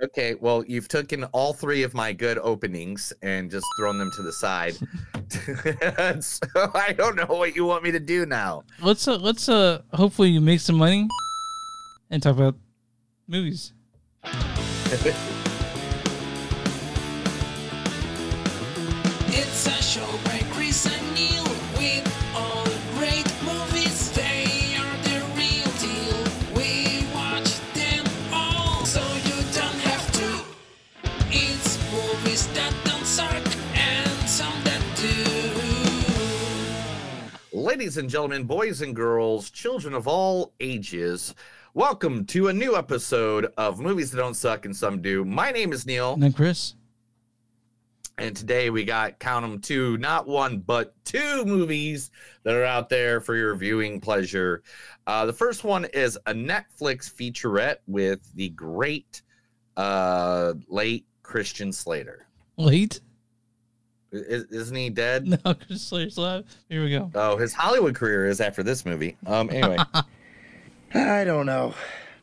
Okay, well, you've taken all three of my good openings and just thrown them to the side. so I don't know what you want me to do now. Let's uh, let's uh hopefully you make some money and talk about movies. It's a show Ladies and gentlemen, boys and girls, children of all ages, welcome to a new episode of Movies That Don't Suck and Some Do. My name is Neil, And Chris. and today we got count them two, not one, but two movies that are out there for your viewing pleasure. Uh, the first one is a Netflix featurette with the great uh, late Christian Slater. Late? Is, isn't he dead? No, Chris Slater's alive. Here we go. Oh, his Hollywood career is after this movie. Um, anyway. I don't know.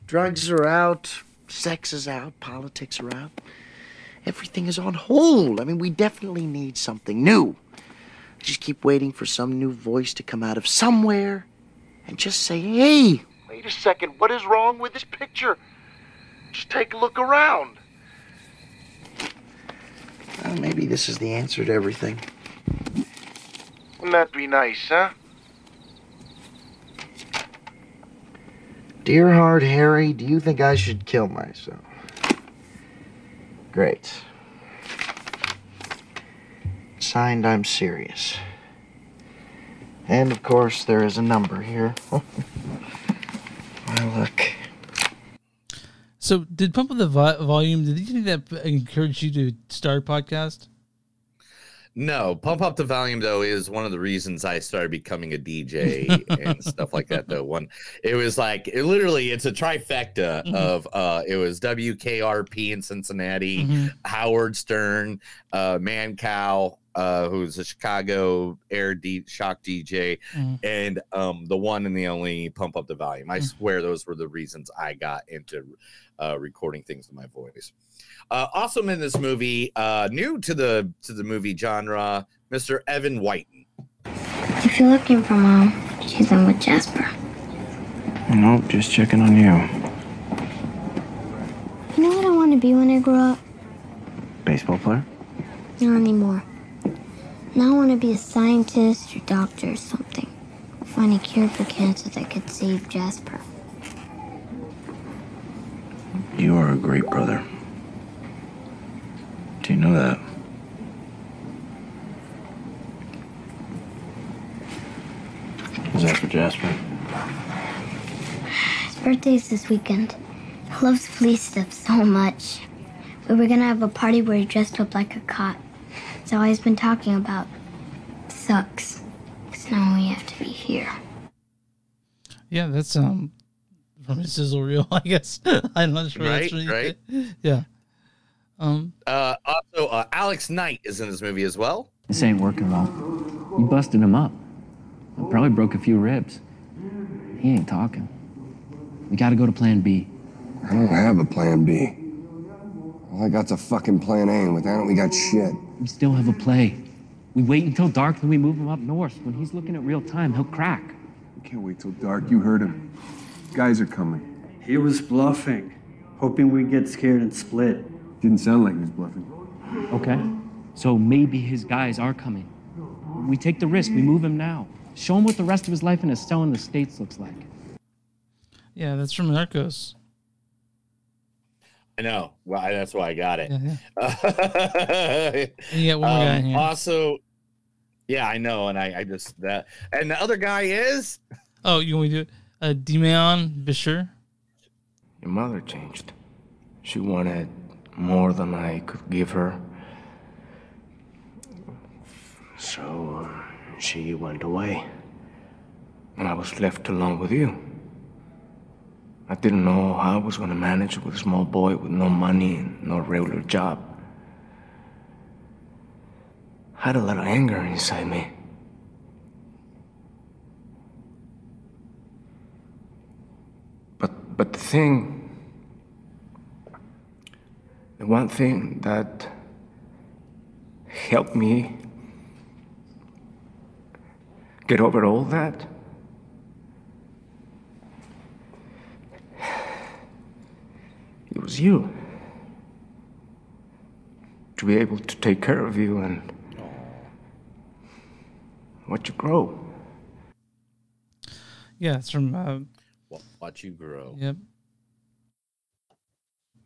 Drugs are out, sex is out, politics are out. Everything is on hold. I mean, we definitely need something new. I just keep waiting for some new voice to come out of somewhere and just say, hey, wait a second, what is wrong with this picture? Just take a look around. Well, maybe this is the answer to everything. Wouldn't that be nice, huh? Dear heart, Harry, do you think I should kill myself? Great. Signed, I'm serious. And of course, there is a number here. Why, look. So, did Pump Up the vo- Volume, did you think that encouraged you to start a podcast? No, pump up the volume though is one of the reasons I started becoming a DJ and stuff like that. Though one, it was like it literally it's a trifecta Mhm. of uh, it was WKRP in Cincinnati, Mhm. Howard Stern, uh, Mancow, uh, who's a Chicago air D- shock DJ, Mhm. and um, the one and the only pump up the volume. I Mm. swear those were the reasons I got into uh, recording things with my voice. Uh, also in this movie, uh, new to the to the movie genre, Mr. Evan Whitten. If you're looking for mom, she's in with Jasper. Nope, just checking on you. You know what I want to be when I grow up? Baseball player? Not anymore. Now I want to be a scientist or doctor or something. Find a cure for cancer that could save Jasper. You are a great brother. Do you know that? Is that for Jasper? His birthday's this weekend. He loves police stuff so much. We were gonna have a party where he dressed up like a cop. It's always been talking about. Sucks. Because now we have to be here. Yeah, that's um from his sizzle reel, I guess. I'm not sure. Right, that's what right. said. Yeah. Um, Uh, also, uh, Alex Knight is in this movie as well. This ain't working well. You busted him up. I probably broke a few ribs. He ain't talking. We gotta go to plan B. I don't have a plan B. All I got's a fucking plan A, and without it, we got shit. We still have a play. We wait until dark, then we move him up north. When he's looking at real time, he'll crack. We can't wait till dark. You heard him. Guys are coming. He was bluffing, hoping we'd get scared and split. Didn't sound like he was bluffing. Okay? So maybe his guys are coming. We take the risk, we move him now. Show him what the rest of his life in a cell in the States looks like. yeah, that's from Narcos. I know. Well, I- that's why I got it. Yeah, yeah. And one more guy in here. Also, yeah, I know, and I, I just that, and the other guy is Oh, you want me to do it? Uh, Demián Bichir. Your mother changed. She wanted more than I could give her. So uh, she went away. And I was left alone with you. I didn't know how I was going to manage with a small boy with no money and no regular job. I had a lot of anger inside me. But but the thing The one thing that helped me get over all that it was you. To be able to take care of you and watch you grow. Yeah, it's from. Uh, Watch you grow. yep.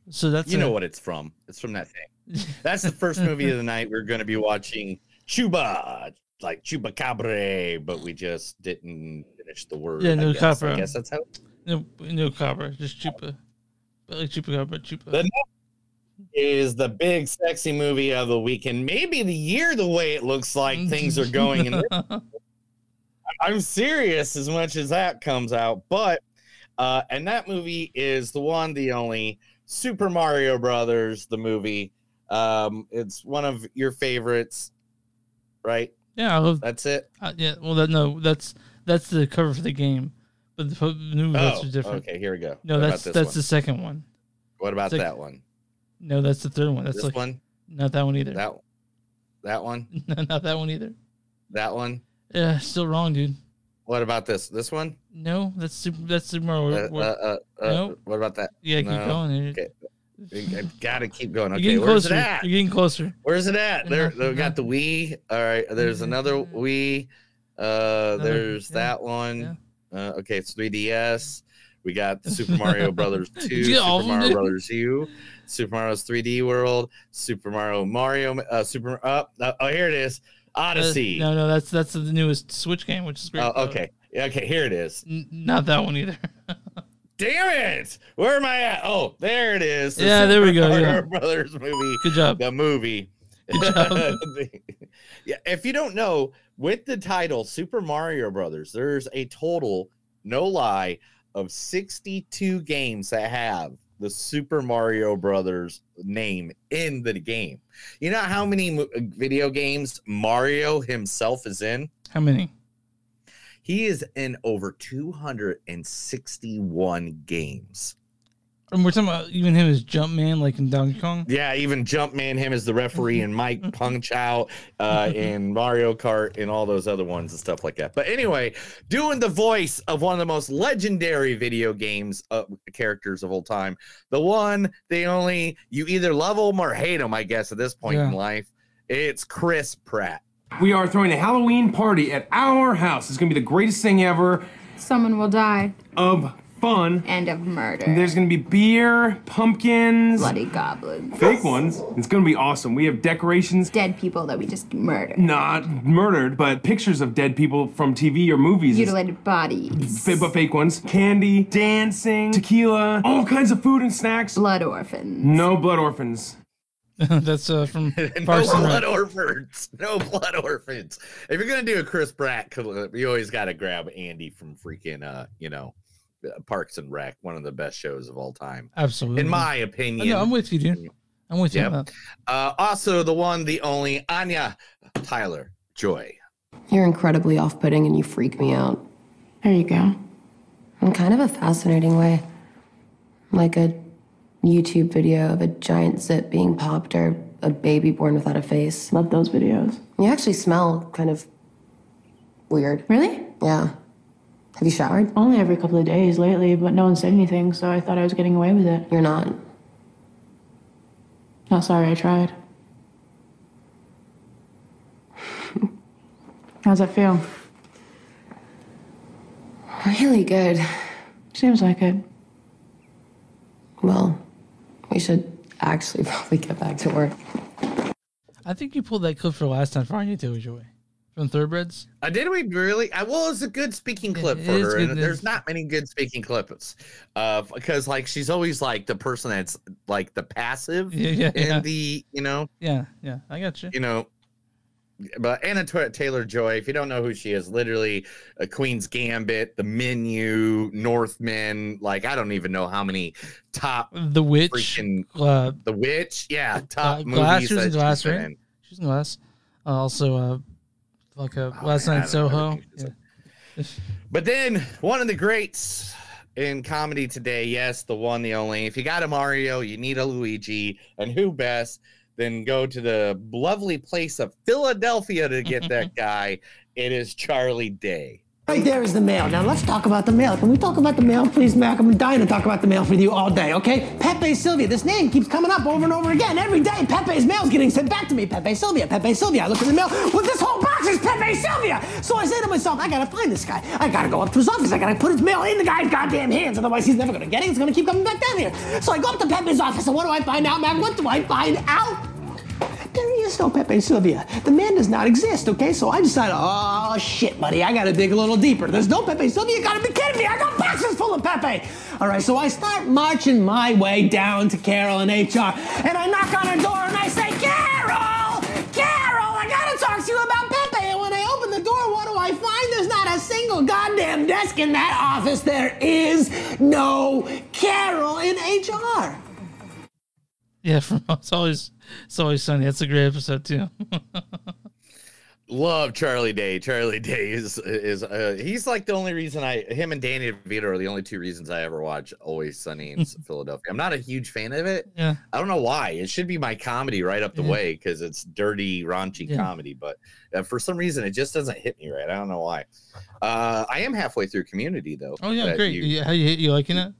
So that's you know what it's from. It's from that thing. That's the first movie of the night. We're going to be watching Chuba, like Chuba Cabre, but we just didn't finish the word. Yeah, I no guess. I guess that's how. No, no copper, just chupa. Like chupacabra, chupa. The next is the big sexy movie of the weekend, maybe the year. The way it looks like things are going, in this I'm serious as much as that comes out, but uh, and that movie is the one, the only Super Mario Brothers, the movie. Um, it's one of your favorites, right? yeah, I love. That's it. Uh, yeah, well, that no, that's that's the cover for the game, but the po- new Oh, different. okay. Here we go. No, What that's that's one? the second one. What about like- that one? No, that's the third one. That's This like one? not that one either. That that one? no, not that one either. That one? Yeah, still wrong, dude. What about this? This one? No, that's super. That's Super Mario. Uh, uh, uh, uh, Nope. What about that? Yeah, keep No. going. Okay. I gotta keep going. Okay, where's it at? You're getting closer. Where's it at? There, we got the Wii. All right, there's another Wii. Uh, there's yeah, that one. Uh, okay, it's 3DS. We got the Super Mario Brothers 2, you all Super Mario? Brothers U, Super Mario's 3D World, Super Mario Mario, uh, Super. Uh, uh, oh, here it is, Uh, Odyssey. no, no, that's that's the newest Switch game, which is great. Oh, okay, Yeah, okay, here it is. N- not that one either. Damn it! Where am I at? Oh, there it is. The Yeah, there we go, Mario yeah. Brothers movie. Good job. The movie. Yeah, if you don't know, with the title Super Mario Brothers, there's a total, no lie, of 62 games that have the Super Mario Brothers name in the game. You know how many uh, video games Mario himself is in? How many? He is in over 261 games. And we're talking about even him as Jumpman, like in Donkey Kong. Yeah, even Jumpman, him as the referee, and Mike Punch Out, uh, in Mario Kart, and all those other ones and stuff like that. But anyway, doing the voice of one of the most legendary video games uh, characters of all time, the one, the only, you either love him or hate him, I guess, at this point in life. It's Chris Pratt. We are throwing a Halloween party at our house. It's gonna be the greatest thing ever Someone will die. of fun. And of murder. There's gonna be beer, pumpkins, Bloody goblins. fake ones. It's gonna be awesome. We have decorations. Dead people that we just murdered. Not murdered, but pictures of dead people from TV or movies. Mutilated bodies. F- but fake ones. Candy, dancing, tequila, all kinds of food and snacks. Blood orphans. No blood orphans. That's uh, from no and blood Rec. orphans. No blood orphans. If you're gonna do a Chris Pratt you always got to grab Andy from freaking, uh, you know, Parks and Rec, one of the best shows of all time. Absolutely. in my opinion. know, I'm with you, dude. I'm with you. on Yep. that. Uh, also, the one, the only Anya Taylor Joy. You're incredibly off putting and you freak me out. There you go. In kind of a fascinating way. Like a YouTube video of a giant zit being popped or a baby born without a face. Love those videos. You actually smell kind of weird. Really? Yeah. Have you showered? Only every couple of days lately, but no one said anything, so I thought I was getting away with it. You're not. Not sorry I tried. How's that feel? Really good. Seems like it. Well, we should actually probably get back to work. I think you pulled that clip for last time for Anya Taylor Joy from Thoroughbreds. Uh, did we really? I well, it's a good speaking clip it for is her. And it there's not many good speaking clips, uh, because like she's always like the person that's like the passive Yeah, yeah, in yeah. the you know Yeah, yeah, I got you. you know. But Anna Taylor Joy, if you don't know who she is, literally a Queen's Gambit, The Menu, Northmen. Like I don't even know how many top The Witch, freaking uh, The Witch, yeah, top uh, Glass. movies She was in Glass, she's right? in. She's in Glass. Uh, also, uh, like oh, last Oh, man, night I don't know Soho. she's But then one of the greats in comedy today, yes, the one, the only. If you got a Mario, you need a Luigi, and who best than go to the lovely place of Philadelphia to get that guy? It is Charlie Day. Right there is the mail. Now let's talk about the mail. Can we talk about the mail, please, Mac? I'm dying to talk about the mail with you all day, okay? Pepe Silvia. This name keeps coming up over and over again. Every day, Pepe's mail's getting sent back to me. Pepe Silvia, Pepe Silvia. I look in the mail. Well, this whole box is Pepe Silvia. So I say to myself, I gotta find this guy. I gotta go up to his office. I gotta put his mail in the guy's goddamn hands. Otherwise, he's never gonna get it. He's gonna keep coming back down here. So I go up to Pepe's office, and what do I find out, Mac? What do I find out? There is no Pepe Silvia. The man does not exist, okay? So I decided, oh shit, buddy, I gotta dig a little deeper. There's no Pepe Silvia. You gotta be kidding me. I got boxes full of Pepe. All right, so I start marching my way down to Carol and HR, and I knock on her door and I say, Carol, Carol, I gotta talk to you about Pepe. And when I open the door, what do I find? There's not a single goddamn desk in that office. There is no Carol in HR. Yeah, from it's always it's always sunny. That's a great episode too. Love Charlie Day. Charlie Day is is uh, he's like the only reason I him and Danny DeVito are the only two reasons I ever watch Always Sunny in Philadelphia. I'm not a huge fan of it. Yeah. I don't know why. It should be my comedy right up the Yeah. way because it's dirty, raunchy Yeah. comedy. But uh, for some reason, it just doesn't hit me right. I don't know why. Uh, I am halfway through Community though. Oh yeah, great. you- You, how you, you liking it?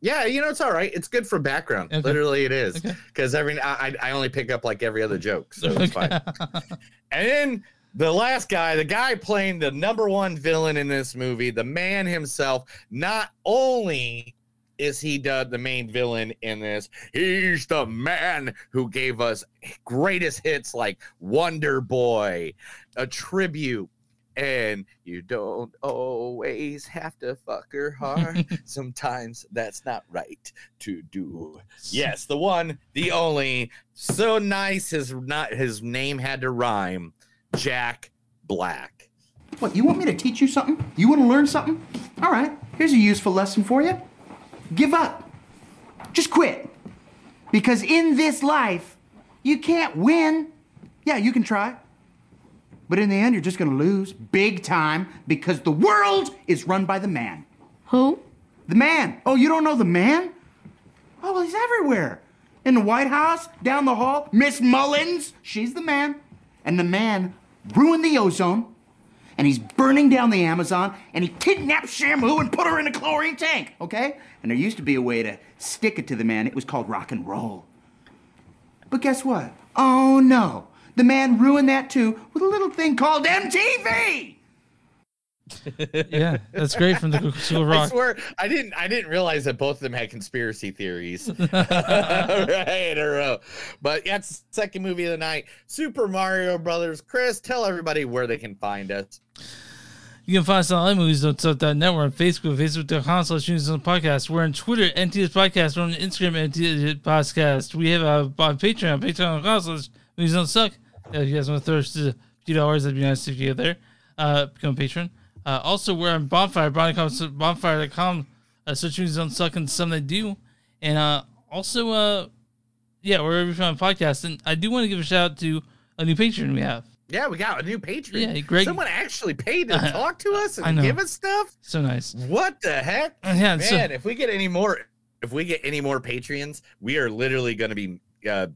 Yeah, you know it's all right. It's good for background. Okay. Literally, it is Okay. because every I, I I only pick up like every other joke, so it's fine. And then the last guy, the guy playing the number one villain in this movie, the man himself, not only is he the, the main villain in this, he's the man who gave us greatest hits like Wonder Boy, a tribute. And you don't always have to fuck her hard. Sometimes that's not right to do. Yes, the one, the only, so nice his not his name had to rhyme. Jack Black. What, you want me to teach you something? You want to learn something? All right, here's a useful lesson for you. Give up. Just quit. Because in this life, you can't win. Yeah, you can try. But in the end, you're just going to lose big time because the world is run by the man. Who? The man. Oh, you don't know the man? Oh, well, he's everywhere. In the White House, down the hall, Miss Mullins, she's the man. And the man ruined the ozone, and he's burning down the Amazon, and he kidnapped Shamu and put her in a chlorine tank, okay? And there used to be a way to stick it to the man. It was called rock and roll. But guess what? Oh no. The man ruined that too with a little thing called MTV. yeah, that's great from the School of I Rock. swear, I didn't. I didn't realize that both of them had conspiracy theories right in a row. But yeah, it's the second movie of the night. Super Mario Brothers. Chris, tell everybody where they can find us. You can find us on iMovies.net. We're on Facebook, Facebook.com slash News on Podcast. We're on Twitter, NTS Podcast. We're on Instagram, NTS Podcast. We have a on Patreon, Patreon.com slash Movies Don't Suck. Uh, If you guys want to throw us a few dollars, that'd be nice if you get there. Uh, become a patron. Uh, also, we're on Bonfire, bonfire.com, bonfire.com. Uh, search Movies Don't Suck and some they do. And uh, also, uh, yeah, wherever you find podcasts. And I do want to give a shout out to a new patron we have. Yeah, we got a new patron. Yeah, Greg- Someone actually paid to I- talk to us and give us stuff. So nice. What the heck? Uh, yeah, man. so- if we get any more, if we get any more Patreons, we are literally going to be uh,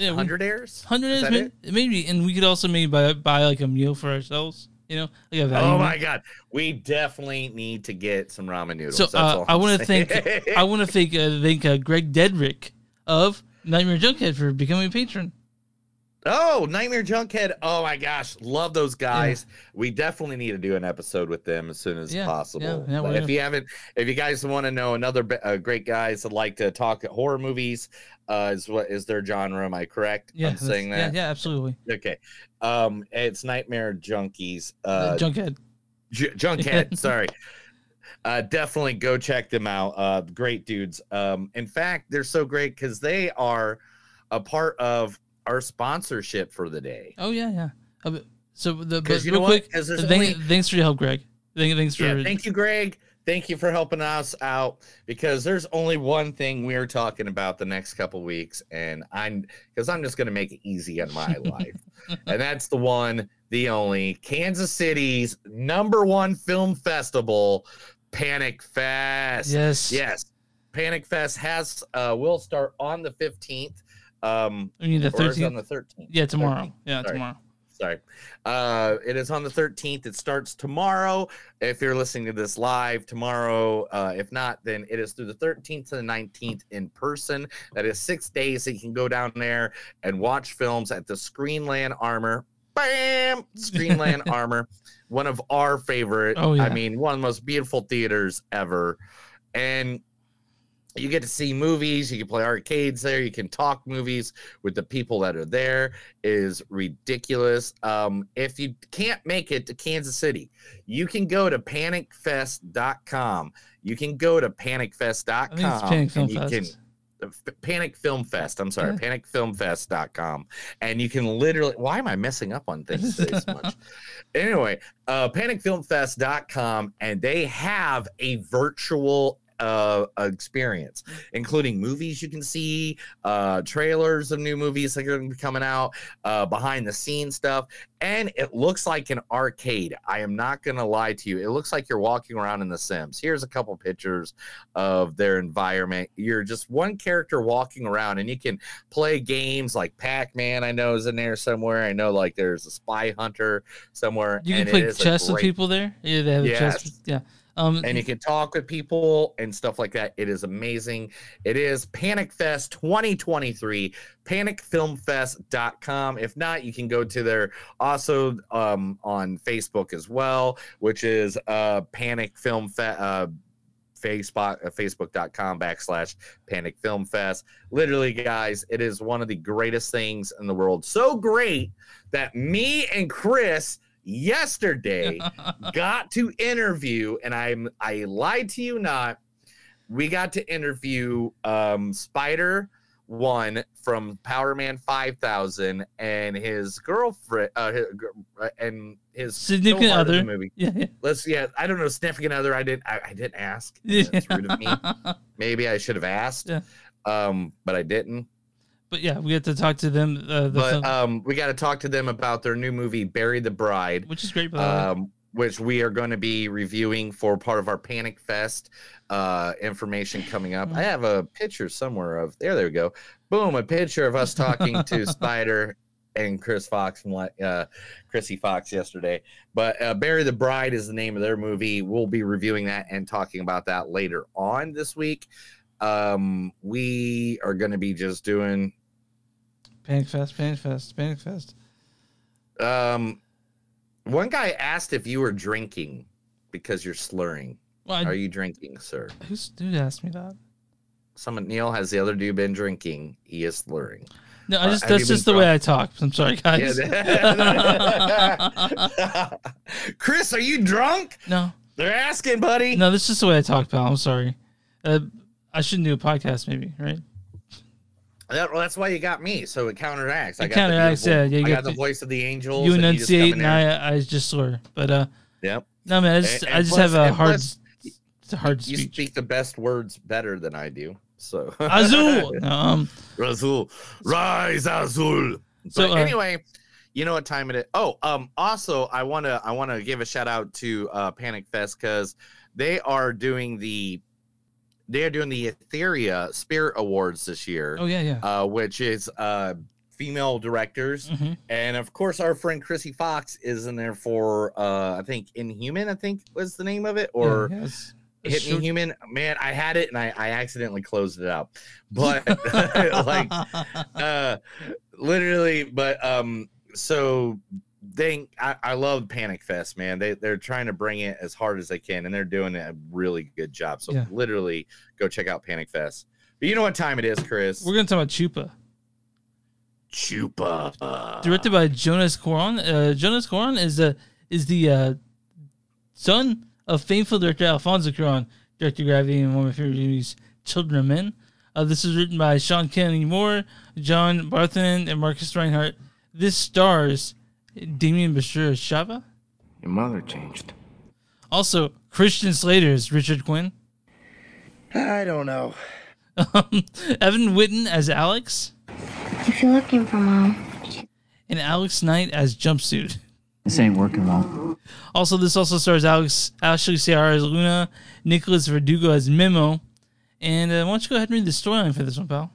Yeah, hundred airs. Hundred Is is that may- it? maybe, and we could also maybe buy buy like a meal for ourselves. You know, like a value Oh meal. my god, we definitely need to get some ramen noodles. So uh, I want to thank I want to thank uh, thank uh, Greg Dedrick of Nightmare Junkhead for becoming a patron. Oh, Nightmare Junkhead. Oh my gosh, love those guys. We definitely need to do an episode with them as soon as Yeah, possible. yeah, yeah, if you haven't, if you guys want to know another uh, great guys that like to talk horror movies, uh, is what is their genre? Am I correct? Yeah, I'm saying that. Yeah, yeah, absolutely. Okay. Um, it's Nightmare Junkies. Uh, Junkhead. J- Junkhead. sorry. Uh, definitely go check them out. Uh, great dudes. Um, in fact, they're so great because they are a part of our sponsorship for the day. Oh yeah, yeah. Uh, so the but you know what? quick, thank- only- thanks for your help, Greg. Thank, thanks for Yeah, thank you, Greg. Thank you for helping us out because there's only one thing we're talking about the next couple weeks, and I'm because I'm just gonna make it easy on my life, and that's the one, the only Kansas City's number one film festival, Panic Fest. Yes. Yes. Panic Fest has uh will start on the 15th. Um I mean, the or is it 13th? on the 13th. Yeah, tomorrow. 13th. Yeah, Sorry. tomorrow. Sorry. Uh it is on the 13th. It starts tomorrow. If you're listening to this live tomorrow, uh if not, then it is through the 13th to the 19th in person. That is six days that you can go down there and watch films at the Screenland Armour. Bam! Screenland Armour. One of our favorite. Oh, yeah. I mean, one of the most beautiful theaters ever. And you get to see movies you can play arcades there you can talk movies with the people that are there It is ridiculous um if you can't make it to kansas city you can go to panicfest.com you can go to panicfest.com Panic Film and you can Fest. uh, F- Panic Film Fest. I'm sorry, Yeah. panicfilmfest.com. And you can literally, why am I messing up on things today so much? Anyway, uh, panicfilmfest.com, and they have a virtual uh experience including movies you can see uh trailers of new movies that are going to be coming out uh behind the scenes stuff and it looks like an arcade i am not going to lie to you it looks like you're walking around in the sims here's a couple pictures of their environment you're just one character walking around and you can play games like pac-man i know is in there somewhere i know like there's a spy hunter somewhere You can and play chess with people there. Yeah, they have a Yes. chess. Yeah. Um, and you can talk with people and stuff like that. It is amazing. It is Panic Fest 2023, panicfilmfest.com. If not, you can go to their also um, on Facebook as well, which is uh, Panic Film Fest. Uh, Facebook, uh, facebook.com backslash panic film fest. Literally, guys, it is one of the greatest things in the world. So great that me and Chris yesterday got to interview, and I'm I lied to you not. We got to interview um Spider One from Powerman 5000 and his girlfriend uh, his, and his Significant other. movie. Yeah, yeah. Let's yeah, I don't know significant other. I didn't I, I didn't ask. Yeah. That's rude of me. Maybe I should have asked. Yeah. Um, but I didn't. But yeah, we get to talk to them. Uh, the But film, um, we got to talk to them about their new movie, Bury the Bride, which is great. By the way. um, which we are going to be reviewing for part of our Panic Fest uh, information coming up. I have a picture somewhere of there. There we go. Boom, a picture of us talking to Spider and Chris Fox from like uh, Krsy Fox yesterday. But uh, Bury the Bride is the name of their movie. We'll be reviewing that and talking about that later on this week. Um, we are going to be just doing Panic Fest, Panic Fest, Panic Fest. Um, one guy asked if you were drinking because you're slurring. Well, I- Are you drinking, sir? Who's dude asked me that? Someone Neil has the other dude been drinking? He is slurring. No, I Uh, just have you just the way I talk. I'm sorry, guys. Yeah. Chris, are you drunk? no, They're asking, buddy. no, that's just the way I talk, pal. I'm sorry. Uh, I shouldn't do a podcast, maybe, right? That, well, that's why you got me, so it counteracts. I It got counteracts, the yeah, you I got the the- voice of the angels. You and enunciate, in and. I I just slur. But uh, Yep. no, man, I just And- I just plus- have a hard, plus, it's a hard you speech. speak the best words better than I do. So Azul. Um, Azul. Rise Azul. So, So uh, anyway, you know what time it is. Oh, um, also I wanna I wanna give a shout out to uh Panic Fest because they are doing the they are doing the Etheria Spirit Awards this year. Oh, yeah, yeah. Uh, which is uh female directors. Mhm. And of course our friend Krsy Fox is in there for uh I think Inhuman, I think was the name of it, or yeah, yes. Hit. Me Human. Man, I had it and I, I accidentally closed it out. But like uh literally, but um so they I, I love Panic Fest, man. They they're trying to bring it as hard as they can and they're doing a really good job. So Yeah. literally go check out Panic Fest. But you know what time it is, Chris? we're gonna talk about Chupa, Chupa. directed by Jonás Cuarón. Uh, Jonás Cuarón is the is the uh, son of faithful director Alfonso Cuarón, directed Gravity and one of my favorite movies, Children of Men. Uh, this is written by Sean Kennedy Moore, John Barthonen, and Marcus Rinehart. This stars Demián Bichir as Chava. Your mother changed. Also, Christian Slater is Richard Quinn. I don't know. Um, Evan Whitten as Alex, If you're looking for mom, and Alex Knight as Jumpsuit. This ain't working well. Also, this also stars Alex Ashley Ciarra as Luna, Nicholas Verdugo as Memo. And uh, why don't you go ahead and read the storyline for this one, pal?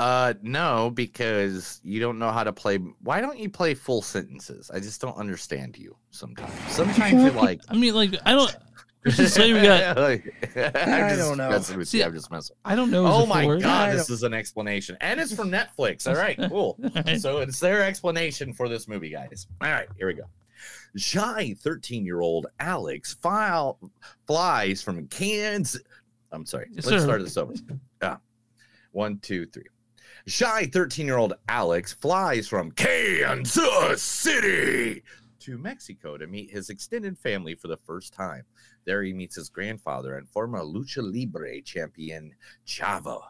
Uh, no, because you don't know how to play. Why don't you play full sentences? I just don't understand you sometimes. Sometimes you're like, I mean, like, I don't. Christian Slater got. Like, I'm I just don't know. with See, you. I'm just messing. I don't know. Oh my word. god, this is an explanation, and it's from Netflix. All right, cool. So it's their explanation for this movie, guys. All right, here we go. Shy 13 year old Alex file flies from Kansas. I'm sorry. Yes, Let's sir. start this over. Yeah. One, two, three. Shy 13 year old Alex flies from Kansas City to Mexico to meet his extended family for the first time. There he meets his grandfather and former lucha libre champion Chavo,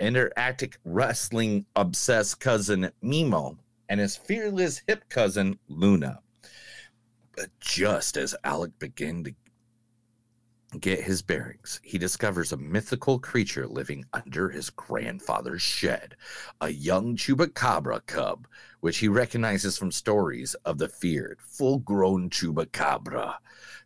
interactive wrestling obsessed cousin Memo, and his fearless hip cousin Luna. But just as Alec began to get his bearings, he discovers a mythical creature living under his grandfather's shed, a young chupacabra cub, which he recognizes from stories of the feared, full grown chupacabra.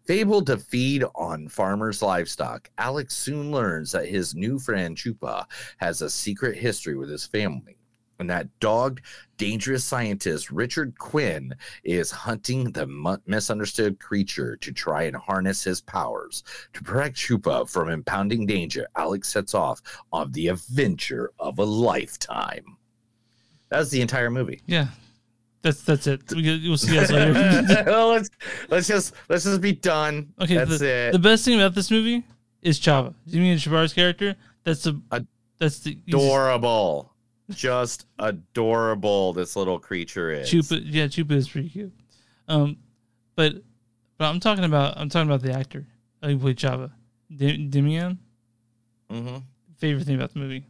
Fabled to feed on farmers' livestock, Alex soon learns that his new friend Chupa has a secret history with his family. And that dogged, dangerous scientist Richard Quinn is hunting the mu- misunderstood creature to try and harness his powers. To protect Chupa from impounding danger, Alex sets off on the adventure of a lifetime. That's the entire movie. Yeah, that's that's it. We, we'll see you guys later. well, let's let's just let's just be done. Okay, that's the, it. the best thing about this movie is Chava. You mean Shabar's character. That's the that's the adorable, just adorable. This little creature is. Chupa. Yeah, Chupa is pretty cute. Um, but but I'm talking about I'm talking about the actor who played Chava, Dim- Demián. Mm-hmm. Favorite thing about the movie.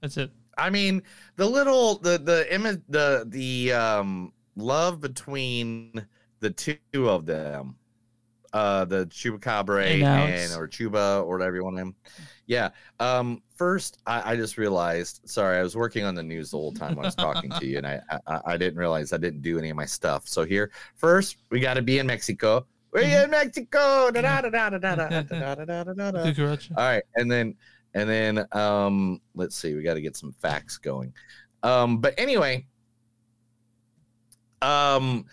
That's it. I mean, the little the the image the the um love between the two of them, uh, the Chupacabra And or Chuba or whatever you want to him. Yeah. Um. First, I, I just realized. Sorry, I was working on the news the whole time when I was talking to you, and I, I I didn't realize I didn't do any of my stuff. So here, first, we got to be in Mexico. We're in Mexico. Da da da da da da da da da da da da. Cucaracha. All right, and then and then um let's see, we got to get some facts going. Um but anyway, um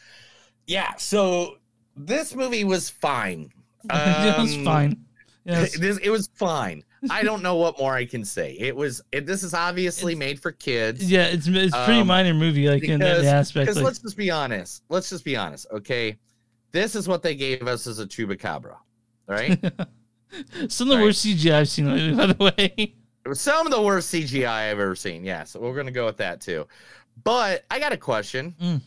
yeah, so this movie was fine. it was Um, fine. Yes. This, it was fine. I don't know what more I can say. It was it, this is obviously made for kids. Yeah, it's it's a pretty Um, minor movie, like in that aspect. Because Like, let's just be honest. Let's just be honest. Okay. This is what they gave us as a chupacabra. right? some of the worst CGI I've seen lately, by the way. It was some of the worst CGI I've ever seen. Yeah, so we're gonna go with that too. But I got a question. Mm.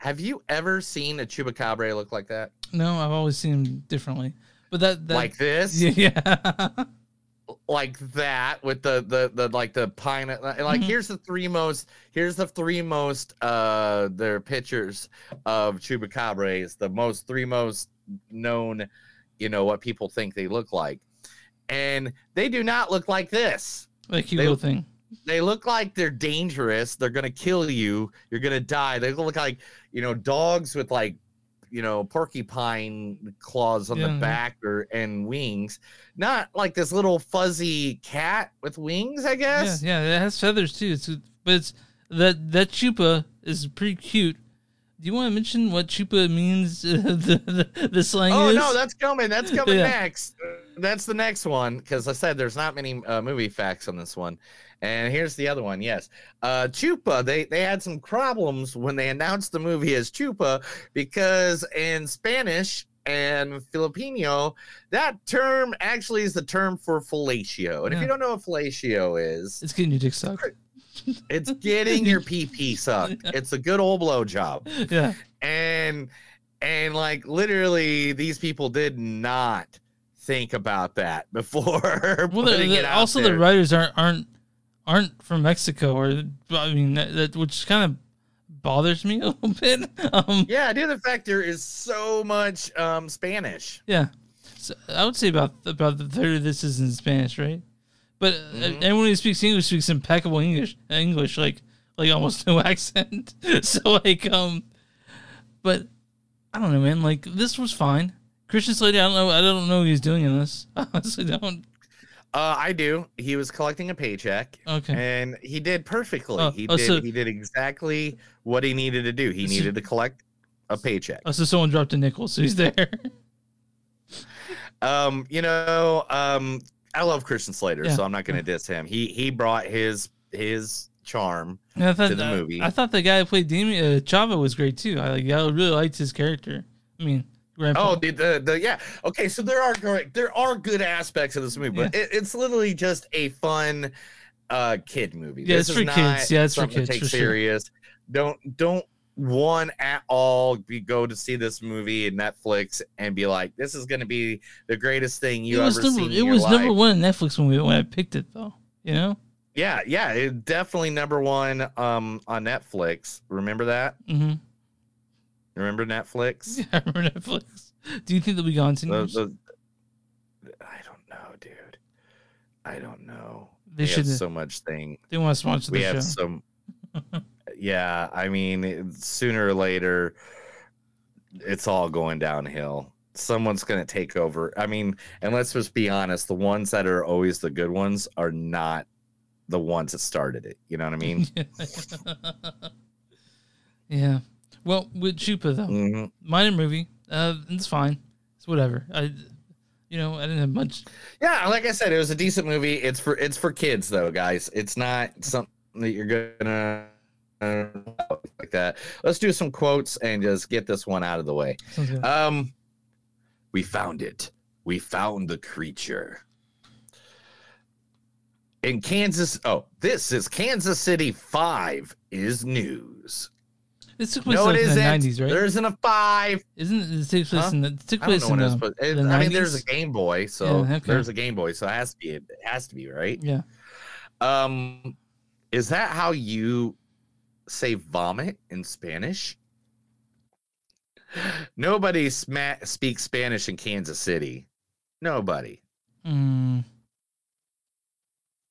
Have you ever seen a chupacabra look like that? No, I've always seen him differently. But that, that like this? Yeah. Like that with the the the like the pine like Mhm. here's the three most here's the three most uh their pictures of chupacabras, the most three most known, you know, what people think they look like. And they do not look like this. like They- Hugo thing. They look like they're dangerous. They're gonna kill you. You're gonna die. They look like you know dogs with like you know porcupine claws on Yeah. the back or and wings, not like this little fuzzy cat with wings. I Yeah, guess. yeah, it has feathers too. It's but it's that that chupa is pretty cute. Do you want to mention what chupa means? the, the the slang Oh is. no, that's coming. That's coming Yeah. next. That's the next one because I said there's not many uh, movie facts on this one. And here's the other one. Yes, uh, Chupa. They they had some problems when they announced the movie as Chupa because in Spanish and Filipino, that term actually is the term for fellatio. And if you don't know what fellatio is, it's getting your dick sucked. It's getting your PP sucked. It's a good old blow job Yeah, and and like literally these people did not think about that before well, the, putting the- it out also there. the writers aren't aren't aren't from Mexico, or I mean that, that which kind of bothers me a little bit. Um, yeah dude the fact there is so much um spanish Yeah, so I would say about about the third of this is in Spanish, right? But uh Mhm. everyone who speaks English speaks impeccable English. English, like like almost no accent. so like um, but I don't know, man. Like this was fine. Christian Slater, I don't know. I don't know what he's doing in this. I honestly don't. Uh, I do. He was collecting a paycheck. Okay. And he did perfectly. Oh, he oh, did. so- he did exactly what he needed to do. He So- needed to collect a paycheck. Oh, so someone dropped a nickel, so he's there. Um, you know, um, I love Christian Slater, Yeah. so I'm not going to diss him. He he brought his his charm I thought to the movie. I thought the guy who played Damien uh, Chava was great too. I like. I really liked his character. I mean, Grandpa. Oh, the, the the yeah. Okay, so there are. There are good aspects of this movie, but it, it's literally just a fun uh kid movie. Yeah, This it's is for kids. not Yeah, it's for kids, Take for sure. serious. Don't don't one at all be go to see this movie in Netflix and be like, this is going to be the greatest thing you ever number, seen. it was life. number one Netflix when we when I picked it though. You know. Yeah, yeah, it definitely number one um on Netflix. Remember that? Mm-hmm. Remember Netflix? Yeah, I remember Netflix. Do you think they'll be gone soon? The- the- I don't know, dude. I don't know. They We have should- so much thing. they wanna sponsor We the have show. some. yeah, I mean, sooner or later, it's all going downhill. Someone's going to take over. I mean, and let's just be honest: the ones that are always the good ones are not the ones that started it. You know what I mean? yeah. Well, with Chupa though, Mhm. minor movie. Uh, it's fine. It's whatever. I, you know, I didn't have much. Yeah, like I said, it was a decent movie. It's for it's for kids though, guys. It's not something that you're gonna like that. Let's do some quotes and just get this one out of the way. Um, we found it. We found the creature. In Kansas, oh, this is Kansas City Five is news. This took place No, like in the nineties, right? There isn't a five. Isn't it, it takes place Huh? in the took place in the, but it- the I mean, there's a Game Boy, so Yeah, okay. there's a Game Boy, so it has to be. It has to be right. Yeah. Um, is that how you say vomit in Spanish? Nobody sma- speaks Spanish in Kansas City. Nobody. Mm,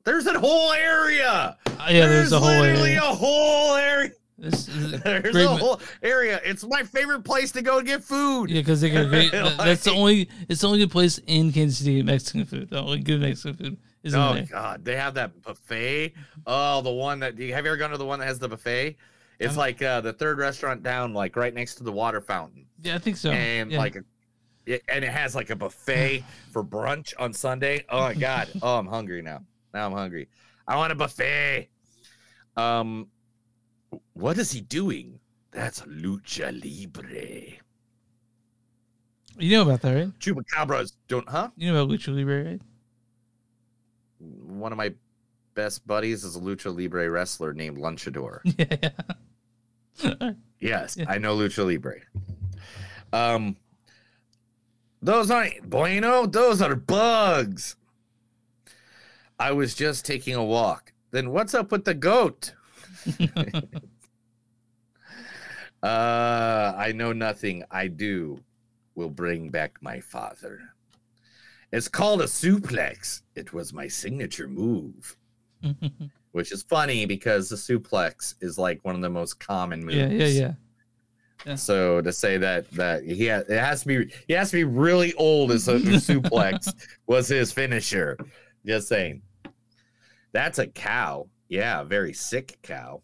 There's a whole area. yeah, there's a whole literally area. a whole area. This is There's a whole area. It's my favorite place to go and get food. Yeah, because they got great. that- that's the only. It's the only good place in Kansas City to get Mexican food. The only good Mexican food is in Oh there. god, they have that buffet. Oh, the one that have you ever gone to the one that has the buffet? It's Um, like uh, the third restaurant down, like right next to the water fountain. Yeah, I think so. And Yeah. like, a, it, and it has like a buffet for brunch on Sunday. Oh my god. Oh, I'm hungry now. Now I'm hungry. I want a buffet. Um, what is he doing? That's lucha libre. You know about that, right? Chupacabras don't, huh? You know about Lucha Libre, right? One of my best buddies is a lucha libre wrestler named Lunchador. Yeah. Yes, I know lucha libre. Um, those aren't bueno. Those are bugs. I was just taking a walk. Then what's up with the goat? uh, I know nothing. I do will bring back my father. It's called a suplex. It was my signature move, which is funny because the suplex is like one of the most common moves. yeah, yeah, yeah. So to say that that he ha- it has to be he has to be really old as a suplex was his finisher. Just saying. That's a cow. Yeah, a very sick cow.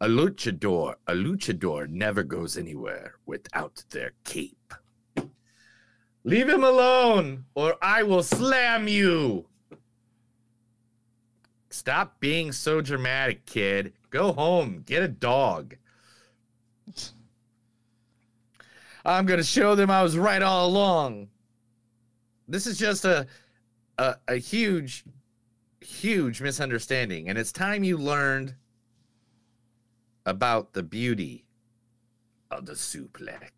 A luchador, a luchador never goes anywhere without their cape. Leave him alone, or I will slam you. Stop being so dramatic, kid. Go home, get a dog. I'm gonna show them I was right all along. This is just a a, a huge, huge misunderstanding, and it's time you learned about the beauty of the suplex.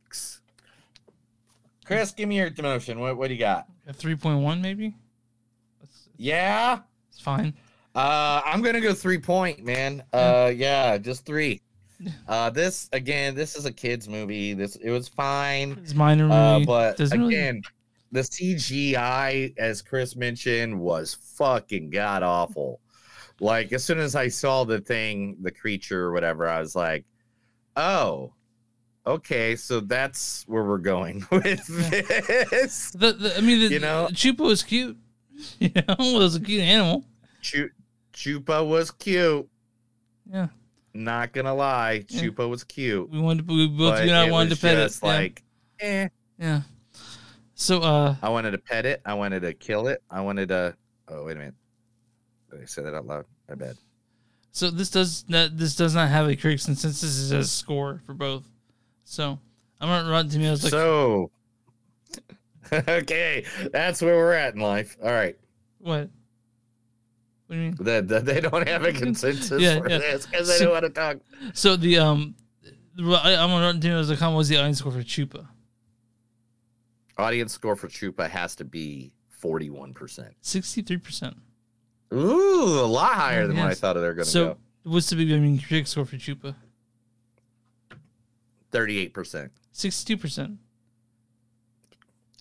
Chris, give me your demotion. What what do you got? A three point one, maybe. Yeah, It's fine. uh, I'm gonna go three point, man. Uh, yeah, just three. Uh, this again, this is a kids movie. This it was fine. It's minor Uh, movie. but Doesn't really- again, the CGI, as Chris mentioned, was fucking god awful. Like as soon as I saw the thing, the creature or whatever, I was like, "Oh, okay, so that's where we're going with this. The, the, I mean, the, You know? Chupa was cute. You know, it was a cute animal. Chu- Chupa was cute. Yeah. Not gonna lie, Yeah. Chupa was cute. We wanted, to, we both you and I wanted to pet it. just yeah. Like, eh. Yeah. So, uh, I wanted to pet it. I wanted to kill it. I wanted to. Oh wait a minute. Did I say that out loud? My bad. so this does not this does not have a correct consensus. It has a score for both. So I'm on Rotten Tomatoes. Like, so, okay, that's where we're at in life. All right. what? What do you mean? That, that they don't have a consensus Yeah, for yeah. this because they So- don't want to talk. So the um, I'm on Rotten Tomatoes.com was the audience score for Chupa. Audience score for Chupa has to be forty-one percent. Sixty-three percent. Ooh, a lot higher than what I thought they were going to be. So go. what's the big I mean critic score for Chupa? Thirty-eight percent. Sixty-two percent.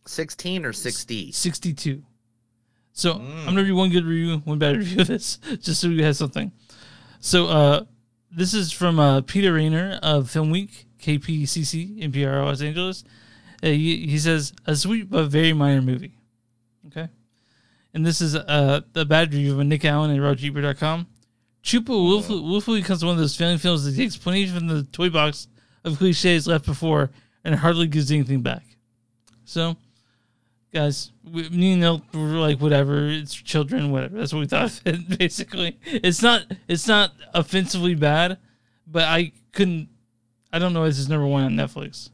Sixteen or sixty. 62. So Mm. I'm gonna read one good review, one bad review of this, just so we have something. So uh, this is from uh, Peter Rainer of Film Week, KPCC, NPR Los Angeles. Uh, he, he says a sweet but very minor movie. Okay, and this is uh, the bad review of Nick Allen and RogerEbert.com. Chupa willfully, willfully becomes one of those family films that takes plenty from the toy box of cliches left before and hardly gives anything back. So, guys, we, me and Neil were like, whatever, it's children, whatever. That's what we thought it. Basically, it's not it's not offensively bad, but I couldn't. I don't know if this is number one on Netflix.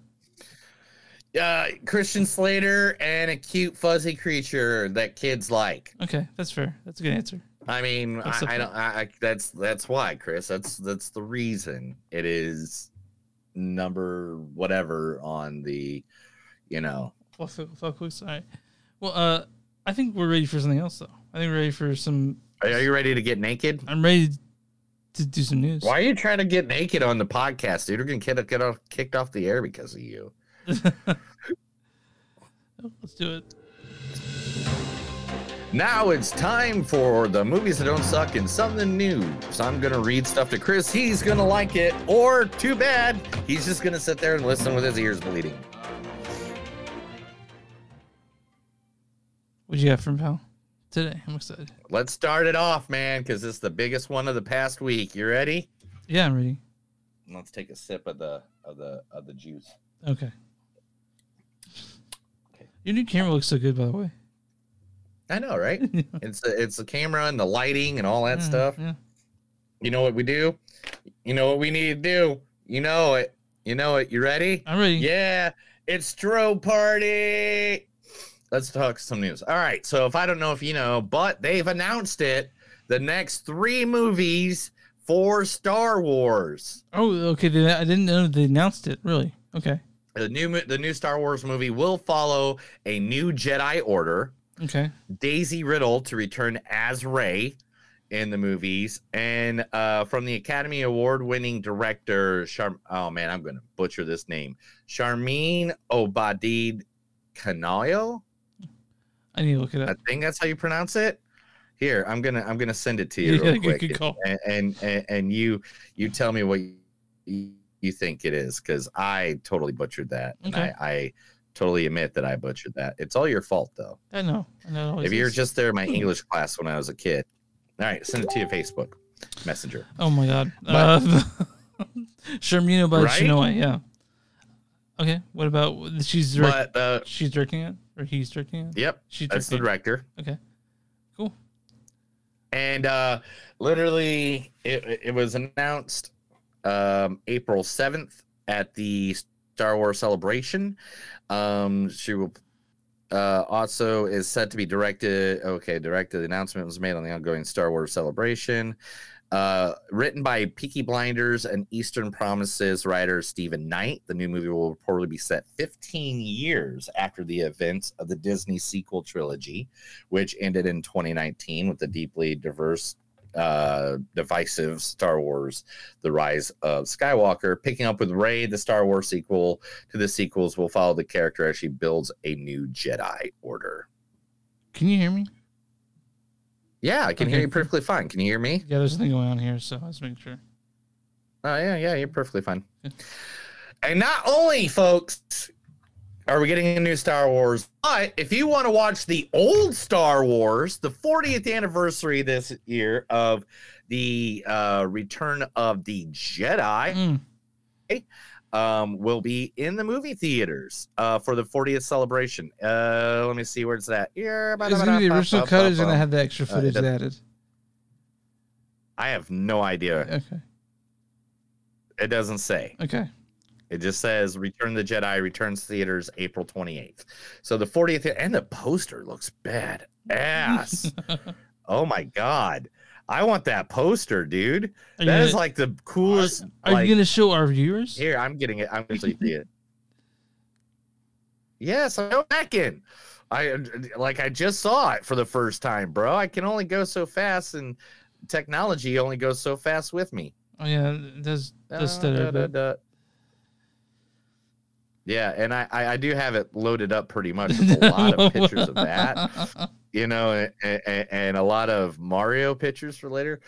Uh, Christian Slater and a cute fuzzy creature that kids like. Okay, that's fair. That's a good answer. I mean, I, I don't. I, I that's that's why, Chris. That's that's the reason it is number whatever on the, you know. Fuck, fuck, fuck, fuck, Sorry. Well, uh, I think we're ready for something else, though. I think we're ready for some. Are, are you ready to get naked? I'm ready to do some news. Why are you trying to get naked on the podcast, dude? We're gonna get get off, kicked off the air because of you. Let's do it. Now it's time for the movies that don't suck and something new. So I'm gonna read stuff to Chris. He's gonna like it, or too bad, he's just gonna sit there and listen with his ears bleeding. What'd you got from pal today? I'm excited. Let's start it off, man, because it's the biggest one of the past week. You ready? Yeah, I'm ready. Let's take a sip of the of the of the juice. Okay. Your new camera looks so good, by the way. I know, right? it's the, it's the camera and the lighting and all that Yeah, stuff. yeah. You know what we do? You know what we need to do? You know it. You know it. You ready? I'm ready. Yeah, it's strobe party. Let's talk some news. All right. So if I don't know if you know, but they've announced it. The next three movies for Star Wars. Oh, okay. They, I didn't know they announced it. Really? Okay. The new the new Star Wars movie will follow a new Jedi Order. Okay. Daisy Ridley to return as Rey in the movies, and uh, from the Academy Award winning director, Char- oh man, I'm going to butcher this name, Charmine Obadid Canayo. I need to look it up. I think that's how you pronounce it. Here, I'm gonna I'm gonna send it to you Yeah, real quick, good. And, and and and you you tell me what you, you think it is because I totally butchered that, and Okay. I, I totally admit that I butchered that. It's all your fault though. I know. I know. If you were just there in my English class when I was a kid. All right, send it to your Facebook Messenger. Oh my god. But- uh, Sharmino by Right? Yeah. Okay. What about she's direct, But uh, she's directing it or he's directing it? yep, She's that's the director. it. Okay. Cool. And uh, literally, it, it was announced um, April 7th at the Star Wars Celebration. Um, she will uh, also is set to be directed. Okay, directed. The announcement was made on the ongoing Star Wars Celebration. Uh, written by Peaky Blinders and Eastern Promises writer Steven Knight, the new movie will reportedly be set 15 years after the events of the Disney sequel trilogy, which ended in 2019 with the deeply diverse, uh, divisive Star Wars: The Rise of Skywalker. Picking up with Rey, the Star Wars sequel to the sequels will follow the character as she builds a new Jedi Order. Can you hear me? Yeah, I can Okay, hear you perfectly fine. Can you hear me? Yeah, there's something going on here, so let's make sure. Oh yeah, yeah, you're perfectly fine. And not only, folks, are we getting a new Star Wars, but if you want to watch the old Star Wars, the 40th anniversary this year of the uh, Return of the Jedi, um, will be in the movie theaters uh, for the 40th celebration. Uh, let me see where it's at. Here, Is it gonna be the original cut is gonna have the extra Uh, footage added? I have no idea. Okay. It doesn't say. Okay. It just says Return the Jedi returns theaters April 28th. So the 40th and the poster looks bad ass. oh my god. I want that poster, dude. Are That gonna- like the coolest. Are like- you gonna show our viewers? Here, I'm getting it. I'm going to see it. Yes, I know back in. I like I just saw it for the first time, bro. I can only go so fast and technology only goes so fast with me. Oh yeah, does does Da, da, da. Yeah, and I, I I do have it loaded up pretty much with a lot of pictures of that, you know, and, and a lot of Mario pictures for later.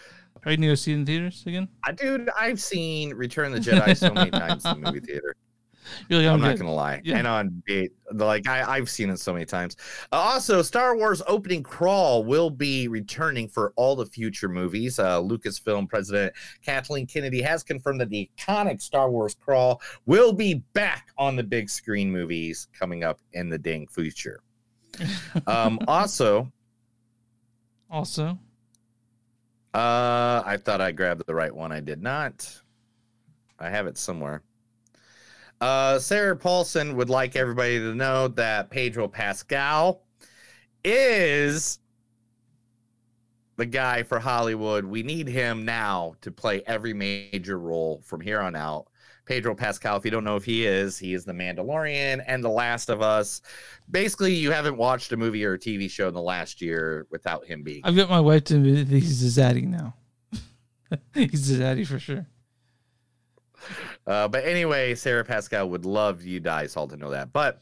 Are you gonna go see it in theaters again? I dude, I've seen Return of the Jedi so many times in the movie theater. You're like, I'm I'm not gonna lie, Yeah. and on date, like I, I've seen it so many times. Uh, also, Star Wars opening crawl will be returning for all the future movies. Uh, Lucasfilm president Kathleen Kennedy has confirmed that the iconic Star Wars crawl will be back on the big screen movies coming up in the dang future. Um, also, Also, uh, I thought I grabbed the right one. I did not. I have it somewhere. Uh, Sarah Paulson would like everybody to know that Pedro Pascal is the guy for Hollywood. We need him now to play every major role from here on out. Pedro Pascal, if you don't know if he is, he is the Mandalorian and The Last of Us. Basically, you haven't watched a movie or a TV show in the last year without him being I've got my wife to he's a zaddy now. he's a zaddy for sure. Uh, but anyway, Sarah Pascal would love you guys all to know that. But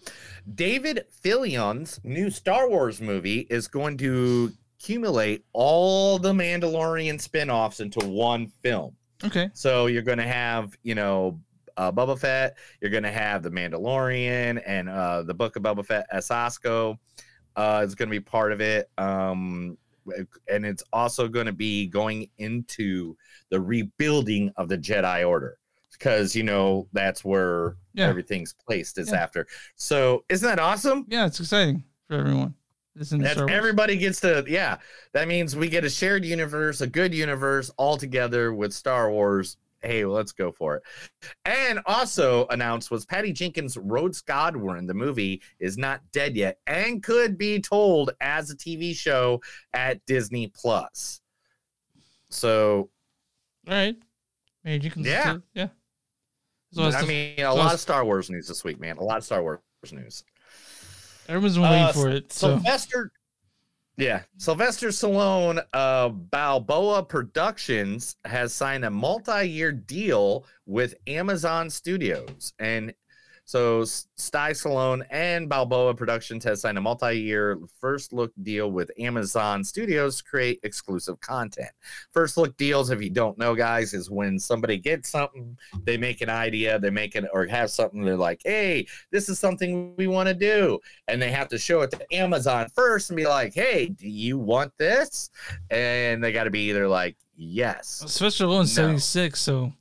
David Filoni's new Star Wars movie is going to accumulate all the Mandalorian spin-offs into one film. Okay. So you're going to have, you know, uh, Boba Fett. You're going to have the Mandalorian and uh, the Book of Boba Fett. Ahsoka uh, is going to be part of it. Um, and it's also going to be going into the rebuilding of the Jedi Order because you know that's where Yeah. everything's placed is Yeah. after. So isn't that awesome? Yeah, it's exciting for everyone. Listen to That's Star Wars. everybody gets to yeah. That means we get a shared universe, a good universe all together with Star Wars. Hey, let's go for it. And also announced was Patty Jenkins' Rogue Squadron. The movie is not dead yet and could be told as a TV show at Disney Plus. So All right. You can Yeah. yeah. There's a I stuff- mean, a there's lot of of Star Wars news this week, man. A lot of Star Wars news. Everyone's been waiting Uh, for it. So Sylvester, yeah, Sylvester Stallone, uh, Balboa Productions has signed a multi-year deal with Amazon Studios, and so Sty Stallone and Balboa Productions has signed a multi-year first look deal with Amazon Studios to create exclusive content. First look deals, if you don't know, guys, is when somebody gets something, they make an idea, they make it or have something, they're like, hey, this is something we want to do. And they have to show it to Amazon first and be like, hey, do you want this? And they got to be either like, yes. Sylvester Stallone's No. 76, so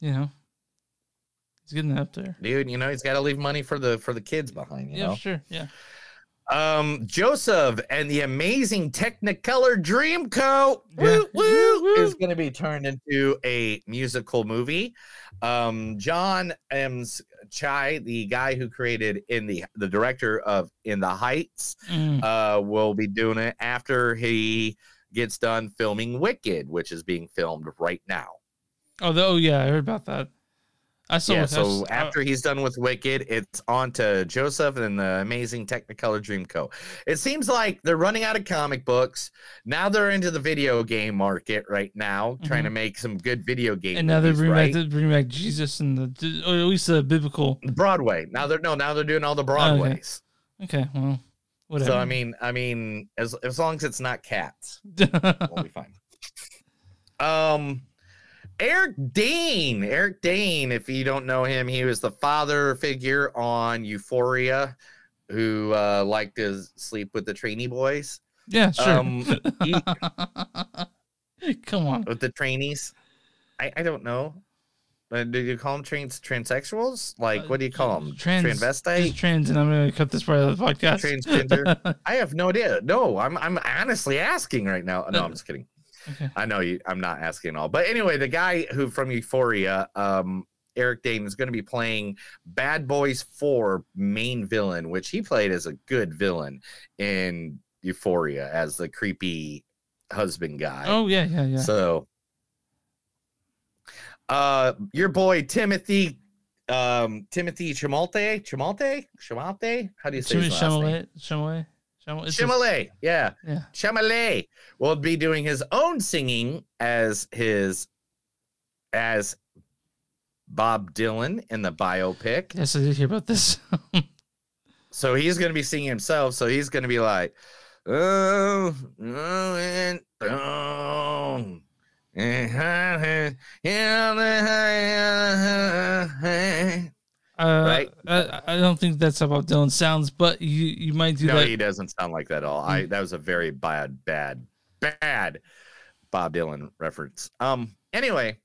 you know. He's getting up there. Dude, you know, he's got to leave money for the for the kids behind, you yeah, know. sure. Yeah. Um, Joseph and the amazing Technicolor Dreamcoat woo, woo, is going to be turned into a musical movie. Um, John M. Chai, the guy who created in the the director of In the Heights, Mm. uh, will be doing it after he gets done filming Wicked, which is being filmed right now. Oh, oh yeah, I heard about that. I saw. yeah, I so saw- after he's done with Wicked, it's on to Joseph and the amazing Technicolor Dreamcoat. It seems like they're running out of comic books. Now they're into the video game market right now, trying to make some good video game Mm-hmm. and now they're bringing right? back bringing back Jesus and the or at least the biblical. Broadway. Now they're no, now they're doing all the Oh, okay. Broadways. Okay, well, whatever. So I mean, I mean, as as long as it's not cats, we'll be fine. Um, Eric Dane. Eric Dane, if you don't know him, he was the father figure on Euphoria who uh, liked to sleep with the trainee boys. Yeah, sure. Um, he- Come on. with the trainees. I, I don't know. Uh, do you call them trans transsexuals? Like, what do you call them? Uh, Trans, Transvestite? trans, and I'm going to cut this part of the podcast. Transgender? I have no idea. No, I'm I'm honestly asking right now. No, I'm just kidding. Okay. I know you. I'm not asking all. But anyway, the guy who from Euphoria, um, Eric Dane, is going to be playing Bad Boys Four main villain, which he played as a good villain in Euphoria as the creepy husband guy. Oh yeah, yeah, yeah. So, uh, your boy Timothy, um, Timothy Chamalte, Chamalte, Chamalte. How do you say his last name? Chalamet, Chalamet. it's a- Chalamet, yeah, Yeah. Chalamet will be doing his own singing as his as Bob Dylan in the biopic. Yes, I did hear about this. So he's going to be singing himself. So he's going to be like, oh, oh, and oh. Uh, Right. I, I don't think that's how Bob Dylan sounds, but you you might do no, that. he doesn't sound like that at all. I that was a very bad, bad, bad Bob Dylan reference. Um. Anyway,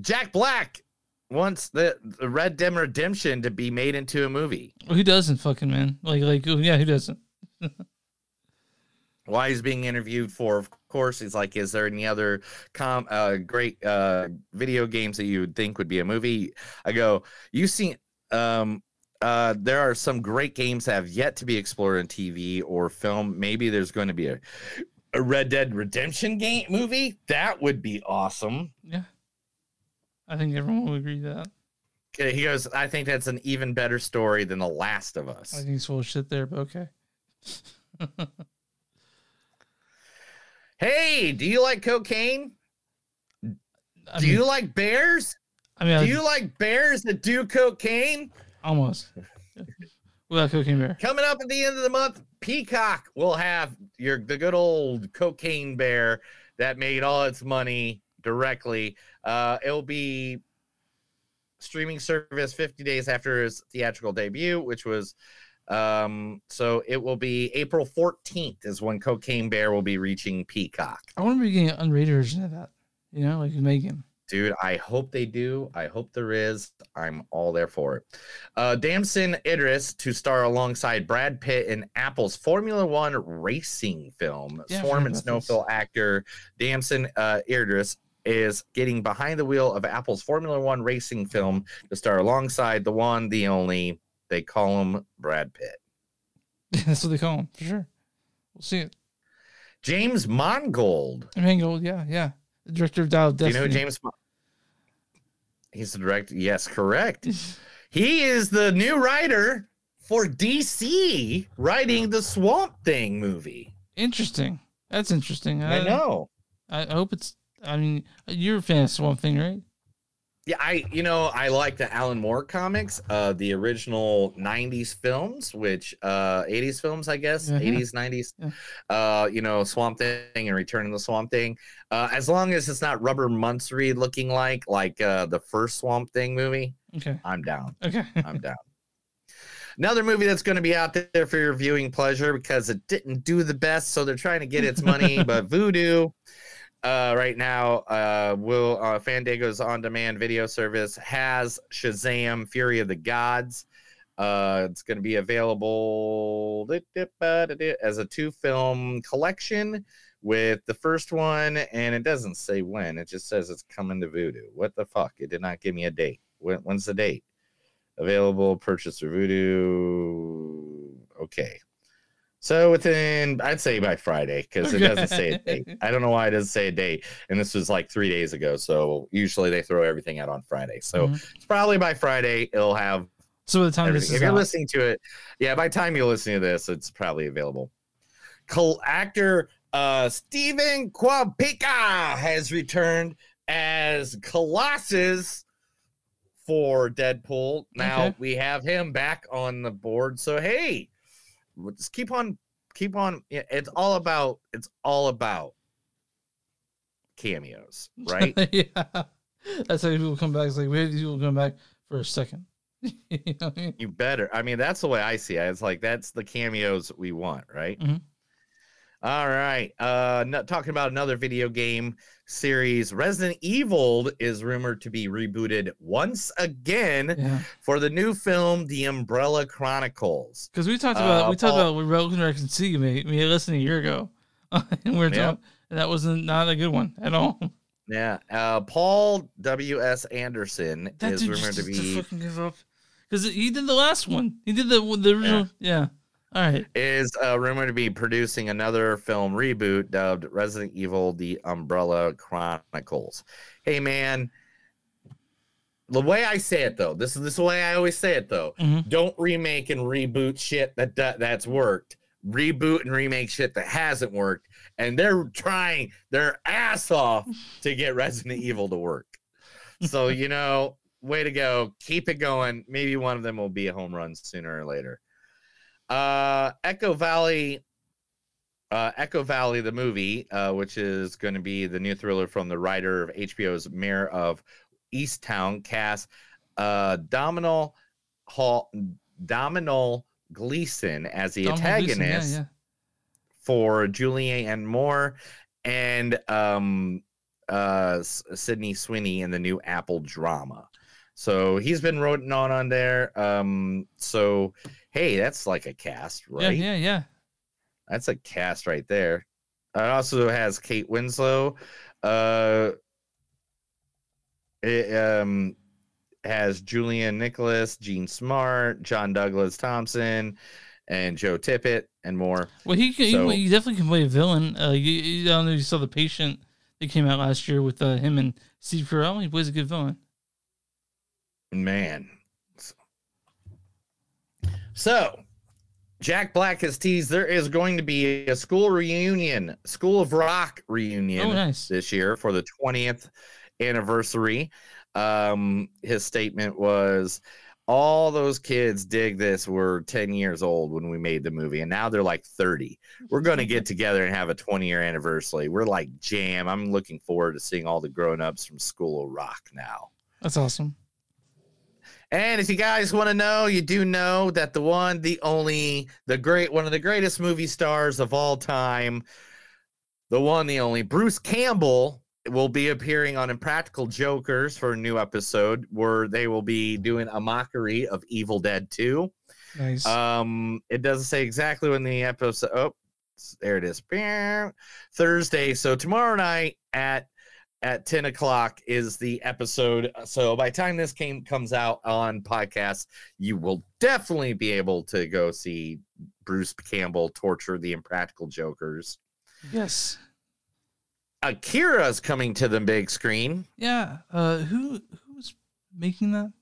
Jack Black wants the, the Red Dead Redemption to be made into a movie. Who doesn't fucking man? Like like yeah, who doesn't? Why he's being interviewed for, of course, he's like, is there any other com uh great uh video games that you would think would be a movie? I go, you seen um uh there are some great games that have yet to be explored in TV or film. Maybe there's going to be a, a Red Dead Redemption game movie. That would be awesome. Yeah. I think everyone will agree that. Okay, He goes, I think that's an even better story than The Last of Us. I think it's full of shit there, but okay. Hey, do you like cocaine? I do mean- you like bears? I mean, do you like bears that do cocaine? Almost. Without cocaine bear. Coming up at the end of the month, Peacock will have your the good old cocaine bear that made all its money directly. Uh, it'll be streaming service 50 days after his theatrical debut, which was um so it will be April 14th is when Cocaine Bear will be reaching Peacock. I want to be getting an unrated version of that. You know, like Megan. Dude, I hope they do. I hope there is. I'm all there for it. Uh, Damson Idris to star alongside Brad Pitt in Apple's Formula One racing film. Yeah, Swarm and. Snowfall actor Damson uh, Idris is getting behind the wheel of Apple's Formula One racing film to star alongside the one, the only. They call him Brad Pitt. That's what they call him for sure. We'll see it. James Mongold. Mangold, yeah, yeah. The director of Dial of Do you know who James? Mon- He's the director. Yes, correct. he is the new writer for DC, writing the Swamp Thing movie. Interesting. That's interesting. I know. I I hope it's. I mean, you're a fan of Swamp Thing, right? Yeah, I you know I like the Alan Moore comics, uh, the original '90s films, which uh '80s films, I guess, Mhm. '80s, '90s. Uh, you know, Swamp Thing and Return of the Swamp Thing. Uh, as long as it's not Rubber Munsery looking like like uh the first Swamp Thing movie, Okay. I'm down. Okay. I'm down. Another movie that's going to be out there for your viewing pleasure because it didn't do the best, so they're trying to get its money. but Vudu, uh, right now, uh, will uh, Fandango's on-demand video service has Shazam: Fury of the Gods. Uh, it's going to be available as a two-film collection with the first one, and it doesn't say when. It just says it's coming to Vudu. What the fuck? It did not give me a date. When, when's the date? Available purchase through Vudu. Okay. So within, I'd say by Friday, because it doesn't say a date. I don't know why it doesn't say a date. And this was like three days ago. So usually they throw everything out on Friday. So Mhm. it's probably by Friday it'll have So the time everything. is If you're out, listening to it, yeah, by the time you're listening to this, it's probably available. Col- actor uh Stephen Quapika has returned as Colossus for Deadpool. Now Okay. we have him back on the board. So hey, we'll just keep on keep on it's all about it's all about cameos, right? yeah. That's how people come back. It's like we these people come back for a second. you know I mean? You better. I mean, that's the way I see it. It's like that's the cameos we want, right? Mhm. All right. Uh, no, talking about another video game series, Resident Evil is rumored to be rebooted once again Yeah. for the new film, The Umbrella Chronicles. Because we talked about Uh, we talked Paul- about what Relic Reckon C made me listen a year ago, and we were Yeah. talking, and that wasn't not a good one at all. Yeah. Uh, Paul W. S. Anderson That is rumored just to be fucking give up because he did the last one. He did the the original. Yeah. All right. is uh, rumored to be producing another film reboot dubbed Resident Evil: The Umbrella Chronicles. Hey, man. The way I say it, though, this is this is the way I always say it, though. Mhm. Don't remake and reboot shit that, that that's worked. Reboot and remake shit that hasn't worked, and they're trying their ass off to get Resident Evil to work. So you know, way to go. Keep it going. Maybe one of them will be a home run sooner or later. Uh, Echo Valley, uh, Echo Valley, the movie, uh, which is going to be the new thriller from the writer of HBO's Mare of Easttown, cast uh, Domino Hall, Domino Gleason as the Gleeson, antagonist Yeah, yeah. for Julianne Moore and um uh Sydney Sweeney in the new Apple drama. So he's been written on on there. Um so hey, that's like a cast, right? Yeah, yeah, yeah. That's a cast right there. It also has Kate Winslet. Uh it um has Julianne Nicholson, Jean Smart, John Douglas Thompson, and Joe Tippett, and more. Well, he can, So- he, he definitely can play a villain. Uh, you, you, I don't know if you saw the patient that came out last year with uh, him and Steve Carell. He plays a good villain. Man. So, Jack Black has teased there is going to be a school reunion, School of Rock reunion Oh, nice. this year for the 20th anniversary. Um, his statement was all those kids dig this were 10 years old when we made the movie and now they're like 30 we're going to get together and have a 20 year anniversary we're like jam i'm looking forward to seeing all the grown-ups from school of rock now That's awesome. And if you guys want to know, you do know that the one, the only, the great, one of the greatest movie stars of all time, the one, the only, Bruce Campbell will be appearing on Impractical Jokers for a new episode where they will be doing a mockery of Evil Dead 2. Nice. Um, it doesn't say exactly when the episode. Oh, there it is. Thursday. So tomorrow night at at 10 o'clock is the episode. So by the time this came comes out on podcast, you will definitely be able to go see Bruce Campbell torture the impractical jokers. yes. Akira's coming to the big screen. Yeah. Uh, who who's making that?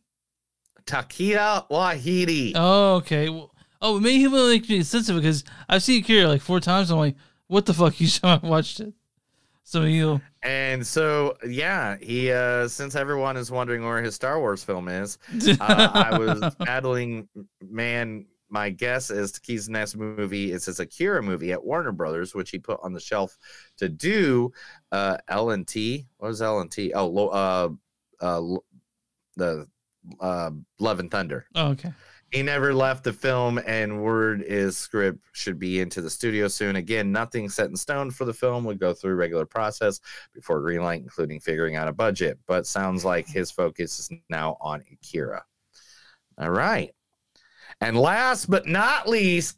Taika Waititi. Oh, okay. Well, oh, it made him make me sensitive because I've seen Akira like four times. I'm like, what the fuck? You saw I watched it. So you And so, yeah, he uh since everyone is wondering where his Star Wars film is, uh, I was battling. Man, my guess is Taki's next movie is his Akira movie at Warner Brothers, which he put on the shelf to do. Uh, L and T. What was L and T? Oh, lo- uh, uh, the uh, Love and Thunder. Oh, okay. He never left the film, and word is script should be into the studio soon. Again, nothing set in stone for the film. Would go through regular process before greenlight, including figuring out a budget. But sounds like his focus is now on Akira. All right, and last but not least,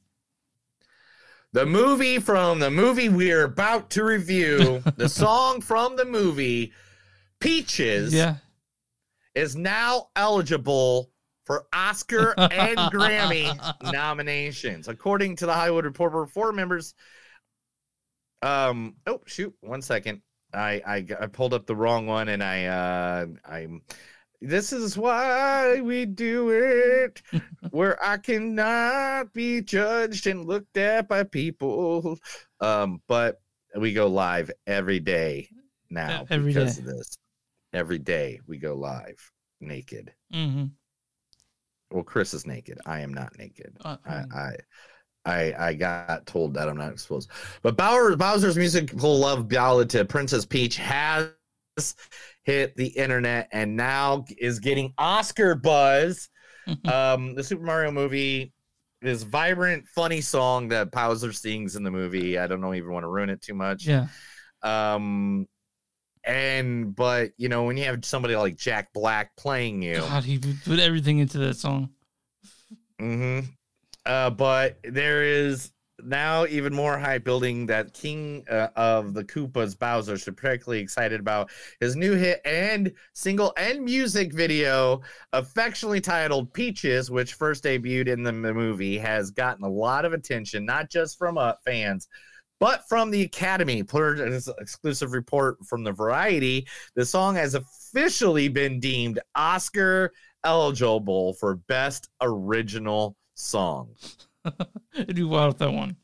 the movie from the movie we're about to review, the song from the movie Peaches, Yeah. is now eligible for Oscar and Grammy nominations. According to the Hollywood Reporter, four members. Um. Oh shoot! One second. I I, I pulled up the wrong one, and I uh I'm. This is why we do it, where I cannot be judged and looked at by people. Um, but we go live every day now every because day. of this. Every day we go live naked. Mm-hmm. Well, Chris is naked. I am not naked. Uh, I, I I I got told that I'm not supposed. But Bauer, Bowser's musical love ballad to Princess Peach has hit the internet and now is getting Oscar buzz. um, the Super Mario movie this vibrant, funny song that Bowser sings in the movie. I don't know even want to ruin it too much. Yeah. Um, and but you know when you have somebody like Jack Black playing you, God, he put everything into that song. Mm-hmm. Uh, but there is now even more hype building that King uh, of the Koopas Bowser should particularly excited about his new hit and single and music video, affectionately titled Peaches, which first debuted in the movie, has gotten a lot of attention, not just from uh, fans. But from the Academy, per this exclusive report from the Variety, the song has officially been deemed Oscar eligible for Best Original Song. I do well with that one.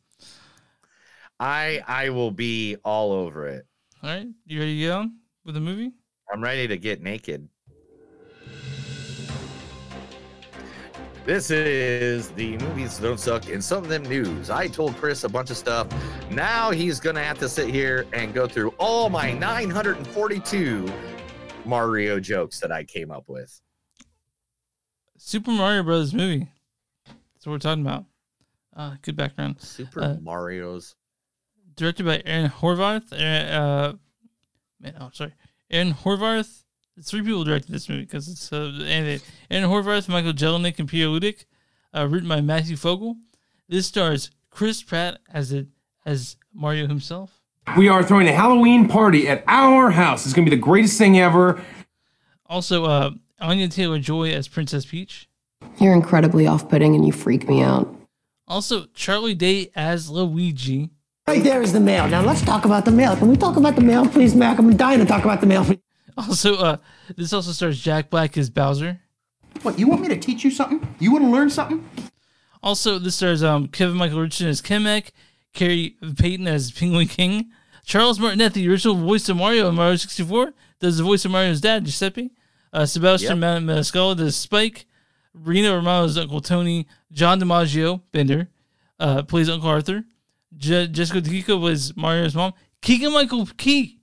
I I will be all over it. All right, you ready to get on with the movie? I'm ready to get naked. This is the movies don't suck and some of them news. I told Chris a bunch of stuff. Now he's gonna have to sit here and go through all my 942 Mario jokes that I came up with. Super Mario Brothers movie. That's what we're talking about. Uh, good background. Super Uh, Mario's. directed by Aaron Horvath. Uh, man, oh, sorry, Aaron Horvath. Three people directed this movie because it's uh, animated. Aaron Horvath, Michael Jelenic, and Peter Ludick. Uh, written by Matthew Fogel. This stars Chris Pratt as it as Mario himself. We are throwing a Halloween party at our house. It's going to be the greatest thing ever. Also, uh, Anya Taylor Joy as Princess Peach. You're incredibly off putting and you freak me out. Also, Charlie Day as Luigi. Right there is the mail. Now let's talk about the mail. Can we talk about the mail, please, Mac? I'm dying to talk about the mail. Also, uh, this also stars Jack Black as Bowser. What, you want me to teach you something? You want to learn something? Also, this stars um, Kevin Michael Richardson as Kamek, Khary Payton as Penguin King, Charles Martinet, the original voice of Mario in Mario 64, does the voice of Mario's dad, Giuseppe. Uh, Sebastian Yep. Ma- Maniscalco does Spike. Rino Romano's Uncle Tony. John DiMaggio, Bender, uh, plays Uncle Arthur. Je- Jessica Takiko plays Mario's mom. Keegan Michael Key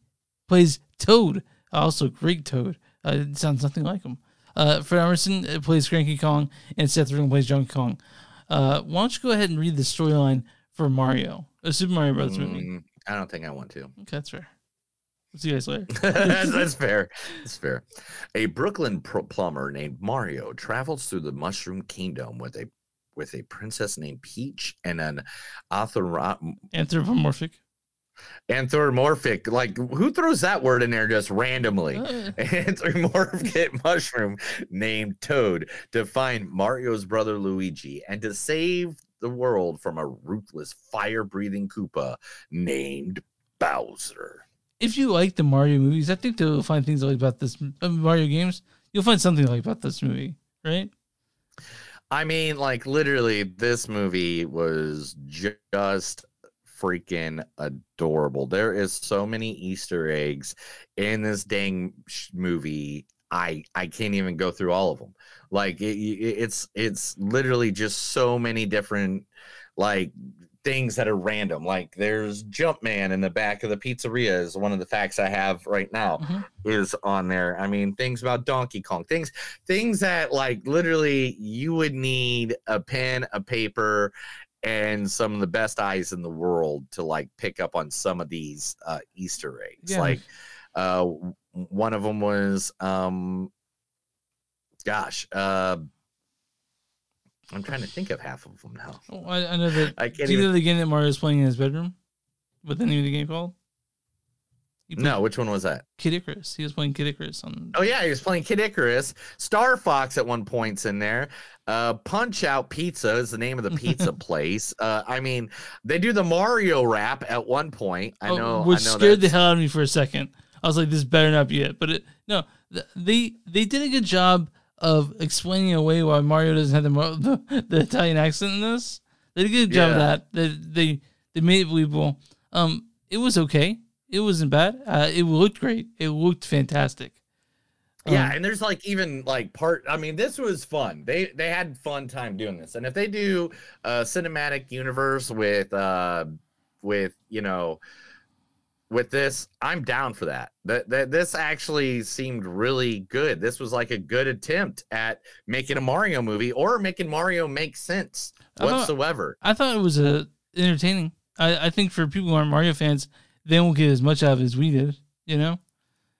plays Toad. Also, great Toad. Uh, it sounds nothing like him. Uh, Fred Armisen uh, plays Cranky Kong, and Seth Rogen plays Donkey Kong. Uh, why don't you go ahead and read the storyline for Mario, a Super Mario Brothers movie? Mm, I don't think I want to. Okay, that's fair. See you guys later. that's, that's fair. That's fair. A Brooklyn pro- plumber named Mario travels through the Mushroom Kingdom with a with a princess named Peach and an author Anthropomorphic. Anthropomorphic. Like who throws that word in there just randomly? Uh. Anthropomorphic mushroom named Toad to find Mario's brother Luigi and to save the world from a ruthless fire-breathing Koopa named Bowser. If you like the Mario movies, I think you'll find things like about this uh, Mario games. You'll find something like about this movie, right? I mean, like literally, this movie was just freaking adorable. There is so many Easter eggs in this dang movie. I I can't even go through all of them. Like it, it- it's it's literally just so many different like things that are random. Like there's Jumpman in the back of the pizzeria is one of the facts I have right now mm-hmm. is on there. I mean, things about Donkey Kong, things things that like literally you would need a pen, a paper, and some of the best eyes in the world to like pick up on some of these uh, Easter eggs. Yeah. Like uh, one of them was, um, gosh, uh, I'm trying to think of half of them now. Oh, I, I know that. I can't know even- the game that Mario's playing in his bedroom? What the name of the game called? No, which one was that? Kid Icarus. He was playing Kid Icarus on. Oh yeah, he was playing Kid Icarus. Star Fox at one point's in there. Uh, Punch Out Pizza is the name of the pizza place. Uh, I mean, they do the Mario rap at one point. I Oh, know. which I know scared the hell out of me for a second. I was like, "This better not be it." But it no, they they did a good job of explaining away why Mario doesn't have the the, the Italian accent in this. They did a good job of Yeah. that. They they they made it believable. Um, it was okay. It wasn't bad. Uh, it looked great. It looked fantastic. Yeah, Um, and there's like even like part. I mean, this was fun. They they had fun time doing this. And if they do a cinematic universe with uh with you know with this, I'm down for that. That that this actually seemed really good. This was like a good attempt at making a Mario movie or making Mario make sense I thought- whatsoever. I thought it was uh, entertaining. I, I think for people who aren't Mario fans, they won't get as much out of it as we did. You know?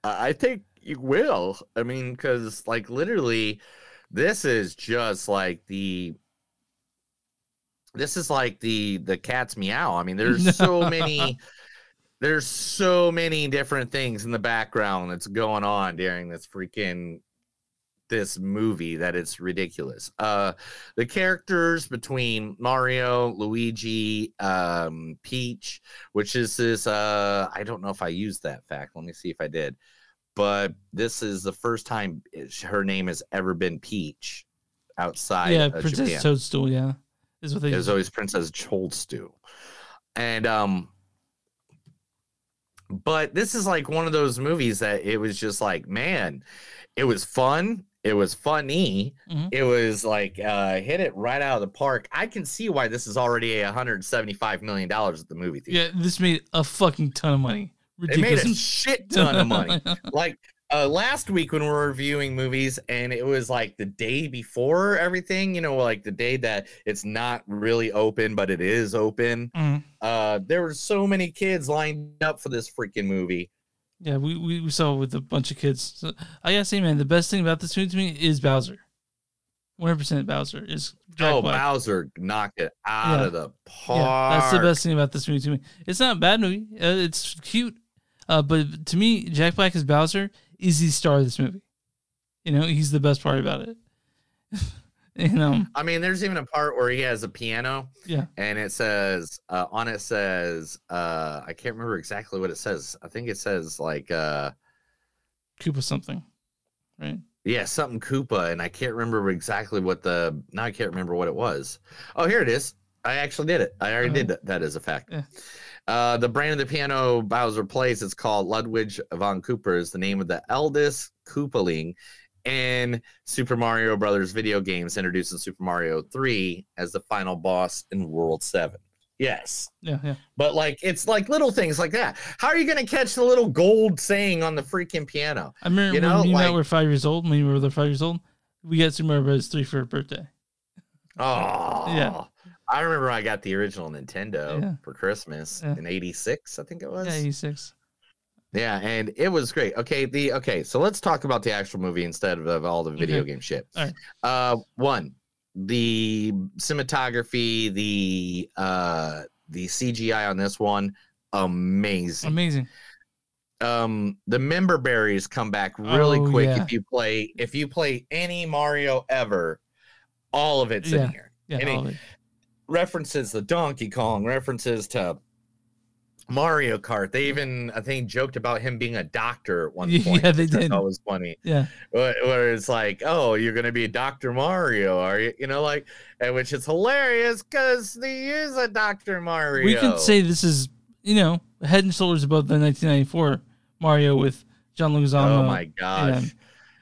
I I think you will. I mean, because like literally, this is just like the. This is like the the cat's meow. I mean, there's so many. There's so many different things in the background that's going on during this freaking this movie that it's ridiculous. Uh the characters between Mario, Luigi, um Peach, which is this uh I don't know if I used that fact. Let me see if I did. But this is the first time her name has ever been Peach outside yeah, of Princess Japan. Toadstool. Yeah, is what they. It was always Princess Toadstool. And um but this is like one of those movies that it was just like, man, it was fun. It was funny. Mhm. It was like uh hit it right out of the park. I can see why this is already a 175 million dollars at the movie theater. Yeah, this made a fucking ton of money. It made a Ridiculous. shit ton of money. like uh, last week when we were reviewing movies, and it was like the day before everything, you know, like the day that it's not really open, but it is open. Mhm. Uh, there were so many kids lined up for this freaking movie. Yeah, we, we, we saw it with a bunch of kids. So, I gotta say, man, the best thing about this movie to me is Bowser. One hundred percent Bowser is Jack oh, Black. Bowser knocked it out Yeah. of the park. Yeah, that's the best thing about this movie to me. It's not a bad movie. Uh, it's cute, uh, but to me, Jack Black as Bowser is the star of this movie. You know, he's the best part about it. you know, I mean, there's even a part where he has a piano. Yeah. And it says uh, on it says uh, I can't remember exactly what it says. I think it says like uh, Koopa something, right? Yeah, something Koopa, and I can't remember exactly what the now I can't remember what it was. Oh, here it is. I actually did it. I already Oh. did that. That is a fact. Yeah. Uh, the brand of the piano Bowser plays is called Ludwig von Koopa. Is the name of the eldest Koopaling in Super Mario Brothers video games, introduced in Super Mario 3 as the final boss in World 7. Yes. Yeah, yeah. But like it's like little things like that. How are you gonna catch the little gold saying on the freaking piano? I remember you know, when me and like Matt were five years old. When we were five years old, we got Super Mario Bros. three for our birthday. Oh, Yeah. I remember I got the original Nintendo Yeah. for Christmas Yeah. in '86, I think it was. Yeah, eighty six. Yeah, and it was great. Okay, the okay, so let's talk about the actual movie instead of, of all the video Okay. game shit. All right. Uh, one, the cinematography, the uh, the CGI on this one, amazing. Amazing. Um, the member berries come back really Oh, quick yeah. if you play if you play any Mario ever. All of it's Yeah. in here. Yeah, Any- all of it. references the Donkey Kong, references to Mario Kart. They even, I think, joked about him being a doctor at one point. Yeah, they did. thought was funny. Yeah. Where, where it's like, oh, you're gonna be Doctor Mario, are you? You know, like, and which is hilarious because he is a Doctor Mario. We can say this is, you know, head and shoulders above the 1994 Mario with John Leguizamo. Oh my gosh. and-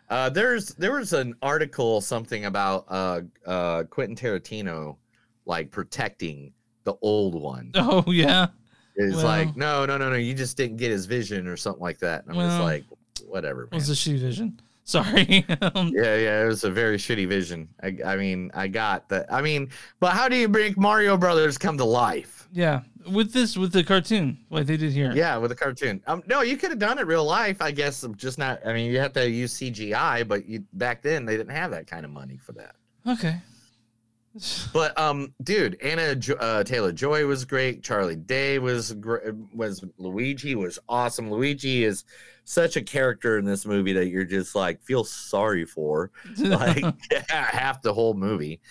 Uh, there's there was an article something about uh uh Quentin Tarantino like protecting the old one. oh yeah. It's Well- like no no no no you just didn't get his vision or something like that. And I'm just like whatever. It was a shitty vision. Sorry. Um, Yeah, yeah, it was a very shitty vision. I, I mean, I got that. I mean, but how do you make Mario Brothers come to life? yeah. With this, with the cartoon, like they did here. Yeah, with a cartoon. Um, no, you could have done it real life. I guess just not. I mean, you have to use CGI, but you back then they didn't have that kind of money for that. Okay. But um, dude, Anna uh, Taylor Joy was great. Charlie Day was was Luigi was awesome. Luigi is such a character in this movie that you're just like feel sorry for, like half the whole movie,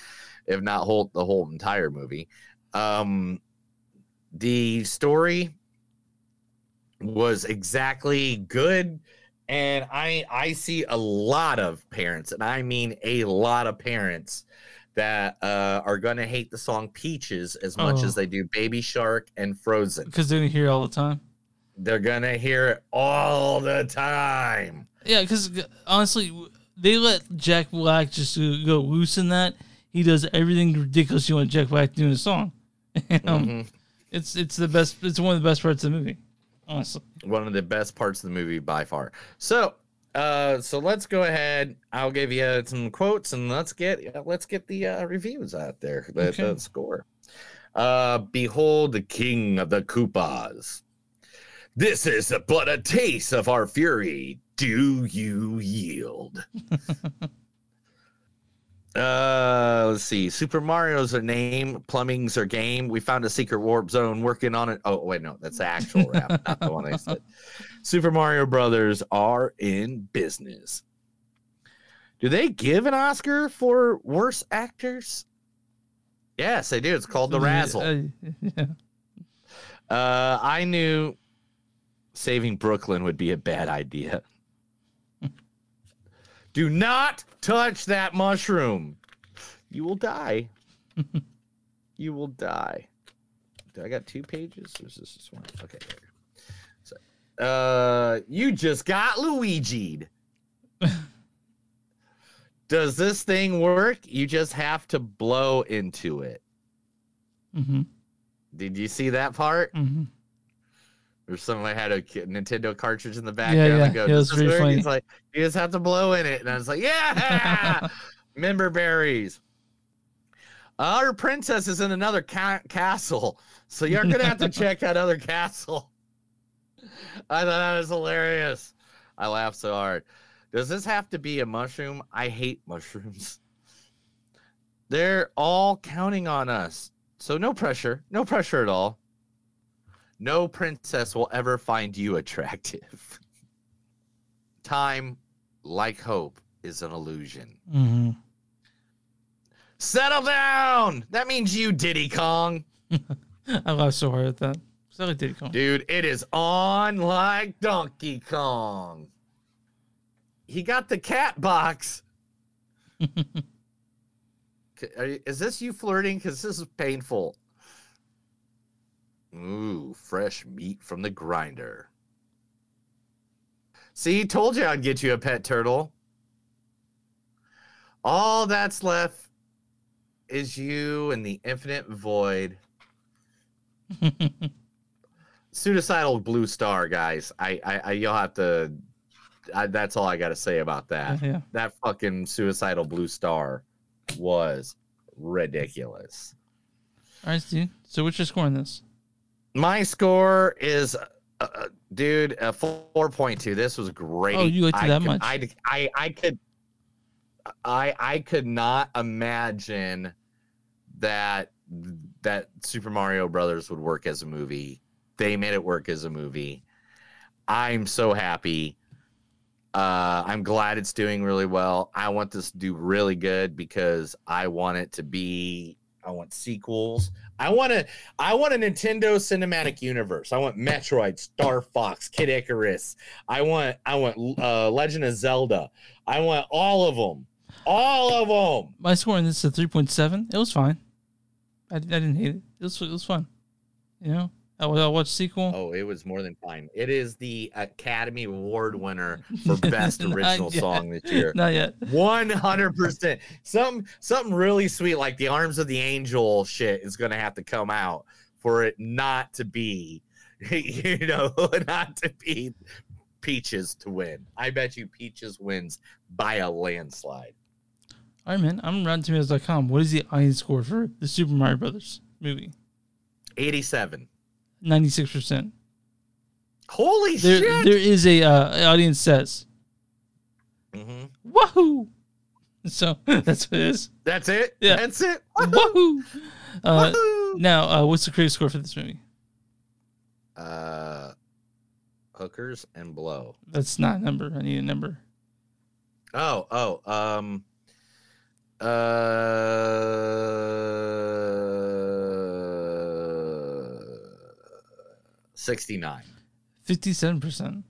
if not whole the whole entire movie. Um, the story was exactly good and i i see a lot of parents and i mean a lot of parents that uh, are going to hate the song peaches as much Oh. as they do baby shark and frozen Because they're gonna hear it all the time. they're going to hear it all the time Yeah, because honestly, they let Jack Black just go loose in that. He does everything ridiculous you want Jack Black to do in a song. um, Mhm. It's it's the best. It's one of the best parts of the movie. Awesome. One of the best parts of the movie by far. So, uh, so let's go ahead. I'll give you some quotes and let's get let's get the uh, reviews out there. The, Okay. the score. Uh, behold the king of the Koopas. This is but a taste of our fury. Do you yield? Uh, let's see. Super Mario's a name. Plumbing's our game. We found a secret warp zone. Working on it. Oh wait, no, that's the actual rap, not the one I said. Super Mario Brothers are in business. Do they give an Oscar for worst actors? Yes, they do. It's called the Razzie. Uh, yeah. Uh, I knew saving Brooklyn would be a bad idea. Do not touch that mushroom. You will die. you will die. Do I got two pages? Or is this just one? Okay. Uh, you just got Luigi'd. Does this thing work? You just have to blow into it. Mm-hmm. Did you see that part? Mm-hmm. Or someone had a Nintendo cartridge in the background Yeah, yeah. and go, Yeah, was this pretty work?" He's like, you just have to blow in it. And I was like, yeah, member berries. Our princess is in another ca- castle. So you're going to have to check that other castle. I thought that was hilarious. I laughed so hard. Does this have to be a mushroom? I hate mushrooms. They're all counting on us. So no pressure. No pressure at all. No princess will ever find you attractive. Time, like hope, is an illusion. Mm-hmm. Settle down! That means you, Diddy Kong. I laughed so hard at that. Like Diddy Kong. Dude, it is on like Donkey Kong. He got the cat box. Is this you flirting? Because this is painful. Ooh, fresh meat from the grinder. See, told you I'd get you a pet turtle. All that's left is you and the infinite void. Pseudocidal blue star, guys. I, I, I you'll have to. I, that's all I got to say about that. Yeah. That fucking suicidal blue star was ridiculous. All right, Steve. So what's your score on this? My score is, uh, uh, dude, a four point two. This was great. Oh, you liked it that could- much? I, I, I could, I, I could not imagine that that Super Mario Brothers would work as a movie. They made it work as a movie. I'm so happy. Uh, I'm glad it's doing really well. I want this to do really good because I want it to be. I want sequels. I want to. I want a Nintendo cinematic universe. I want Metroid, Star Fox, Kid Icarus. I want. I want uh, Legend of Zelda. I want all of them. All of them. My score on this is a three point seven. It was fine. I, I didn't hate it. It was it was fun. You know, Oh, I watched sequel. Oh, it was more than fine. It is the Academy Award winner for best original yet. song this year. Not yet. One hundred percent. Some something really sweet like the Arms of the Angel shit is gonna have to come out for it not to be, you know, not to be Peaches to win. I bet you Peaches wins by a landslide. All right, man. I'm RottenTomatoes.com. What is the audience score for the Super Mario Brothers movie? Eighty-seven. Ninety six percent. Holy There, shit! there is a uh, audience says, Mhm. "Wahoo!" So that's what it is. That's it. Yeah. That's it. Wahoo! Uh, now, uh, what's the critic score for this movie? Uh, hookers and blow. That's not a number. I need a number. Oh, oh, um, uh, 69. Fifty-seven percent.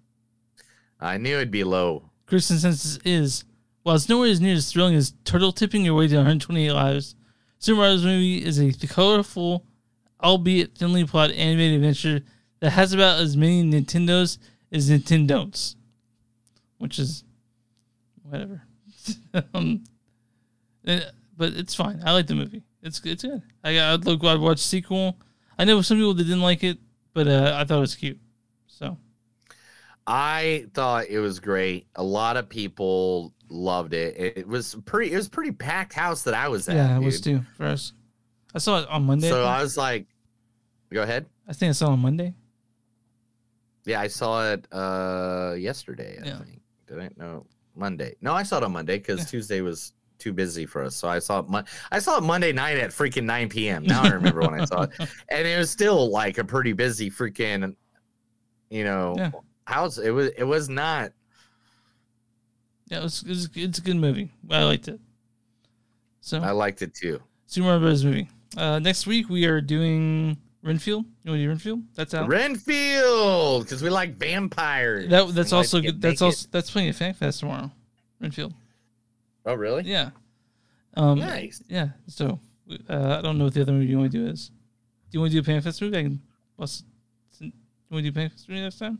I knew it'd be low. Critics' consensus is, while it's nowhere as near as thrilling as turtle tipping your way to 128 lives, Super Mario's movie is a colorful, albeit thinly plotted animated adventure that has about as many Nintendos as Nintendos, which is whatever. um, eh, but it's fine. I like the movie. It's it's good. I I'd look. I'd watch sequel. I know some people that didn't like it, but uh, I thought it was cute. So I thought it was great. A lot of people loved it. It, it was pretty. It was pretty packed house that I was at. yeah, it was too for us. I saw it on Monday. So. I was like, "Go ahead." I think I saw it on Monday. Yeah, I saw it uh yesterday. I Yeah. think. Did I? No, Monday. No, I saw it on Monday because Tuesday was too busy for us. So I saw it. Mon- I saw it Monday night at freaking 9 p.m. Now I remember when I saw it, and it was still like a pretty busy freaking, you know, Yeah. house. It was. It was not. Yeah, it was, it was it's a good movie. I liked it. So I liked it too. Super Mario Bros. movie. Uh, next week we are doing Renfield. You want to do Renfield? That's out. Renfield, because we like vampires. That that's also good. That's also that's playing at Panic Fest tomorrow. Renfield. Oh, really? Yeah. Um, Nice. Yeah. So uh, I don't know what the other movie you want to do is. Do you want to do a Panic Fest movie? I can. What's, you want to do Panic Fest movie next time?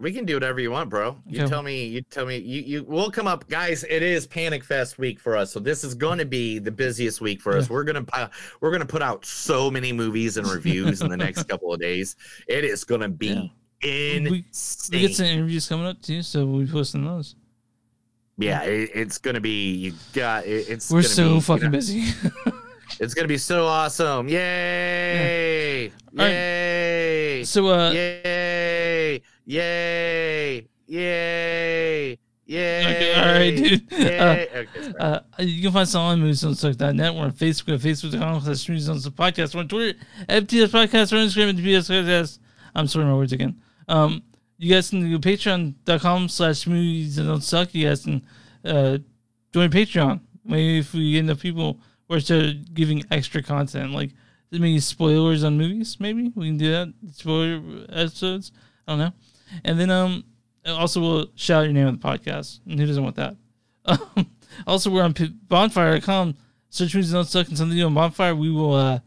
We can do whatever you want, bro. You Okay. tell me. You tell me. You you. We'll come up, guys. It is Panic Fest week for us, so this is going to be the busiest week for us. We're gonna pu- we're gonna put out so many movies and reviews in the next couple of days. It is gonna be insane. We, we get some interviews coming up too, so we'll be posting those. Yeah, it, it's gonna be. You got. It, it's. We're so be, you fucking know, busy. It's gonna be so awesome! Yay! Right. Yay! So, uh, yay! Yay! Yay! Yay! Okay, all right, dude. Yay! Uh, okay, uh, you can find us on movies on Suck.net. We're on Facebook at Facebook.com slash on the podcast. We're on Twitter at TS Podcast. We're on Instagram at TS Podcast. I'm sorry, my words again. Um, you guys can go patreon.com slash movies that don't suck. You guys can uh, join Patreon. Maybe if we get enough people, we're start giving extra content, like maybe spoilers on movies. Maybe we can do that. Spoiler episodes. I don't know. And then um, also we'll shout your name on the podcast. And who doesn't want that? Um, also, we're on bonfire.com. Search movies don't suck and something new on bonfire. We will. uh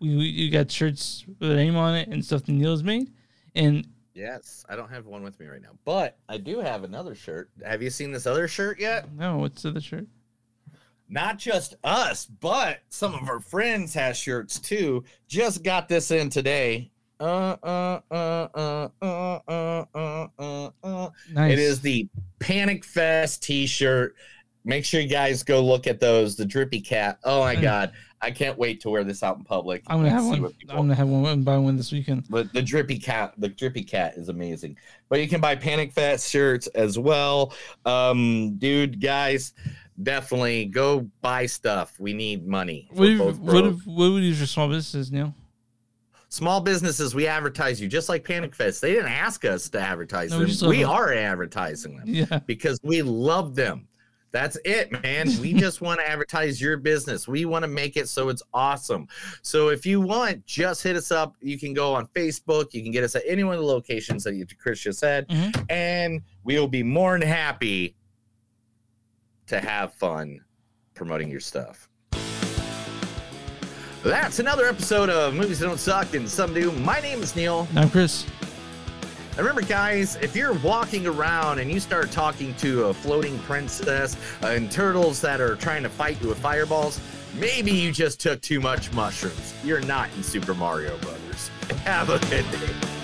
we, we you got shirts with a name on it and stuff that Neil's made. And Yes, I don't have one with me right now, but I do have another shirt. Have you seen this other shirt yet? no, what's the shirt? Not just us, but some of our friends has shirts too. Just got this in today. Uh, uh, uh, uh, uh, uh, uh, uh, uh. Nice. It is the Panic Fest T-shirt. Make sure you guys go look at those. The Drippy Cat. Oh my. God, I can't wait to wear this out in public. I'm gonna have one. I'm gonna have one and buy one this weekend. but the drippy cat, the drippy cat is amazing. But you can buy Panic Fest shirts as well. Um, dude, guys, definitely go buy stuff. We need money. What, if, what, if, what would you do for small businesses, Neil? Small businesses, we advertise you just like Panic Fest. They didn't ask us to advertise No, them. We are advertising them Yeah. because we love them. That's it, man. We just want to advertise your business. We want to make it so it's awesome. So if you want, just hit us up. You can go on Facebook. You can get us at any one of the locations that you, Chris just said, Mm-hmm. and we will be more than happy to have fun promoting your stuff. That's another episode of Movies That Don't Suck and Some Do. My name is Neil. I'm Chris. And remember, guys, if you're walking around and you start talking to a floating princess and turtles that are trying to fight you with fireballs, maybe you just took too much mushrooms. You're not in Super Mario Brothers. Have a good day.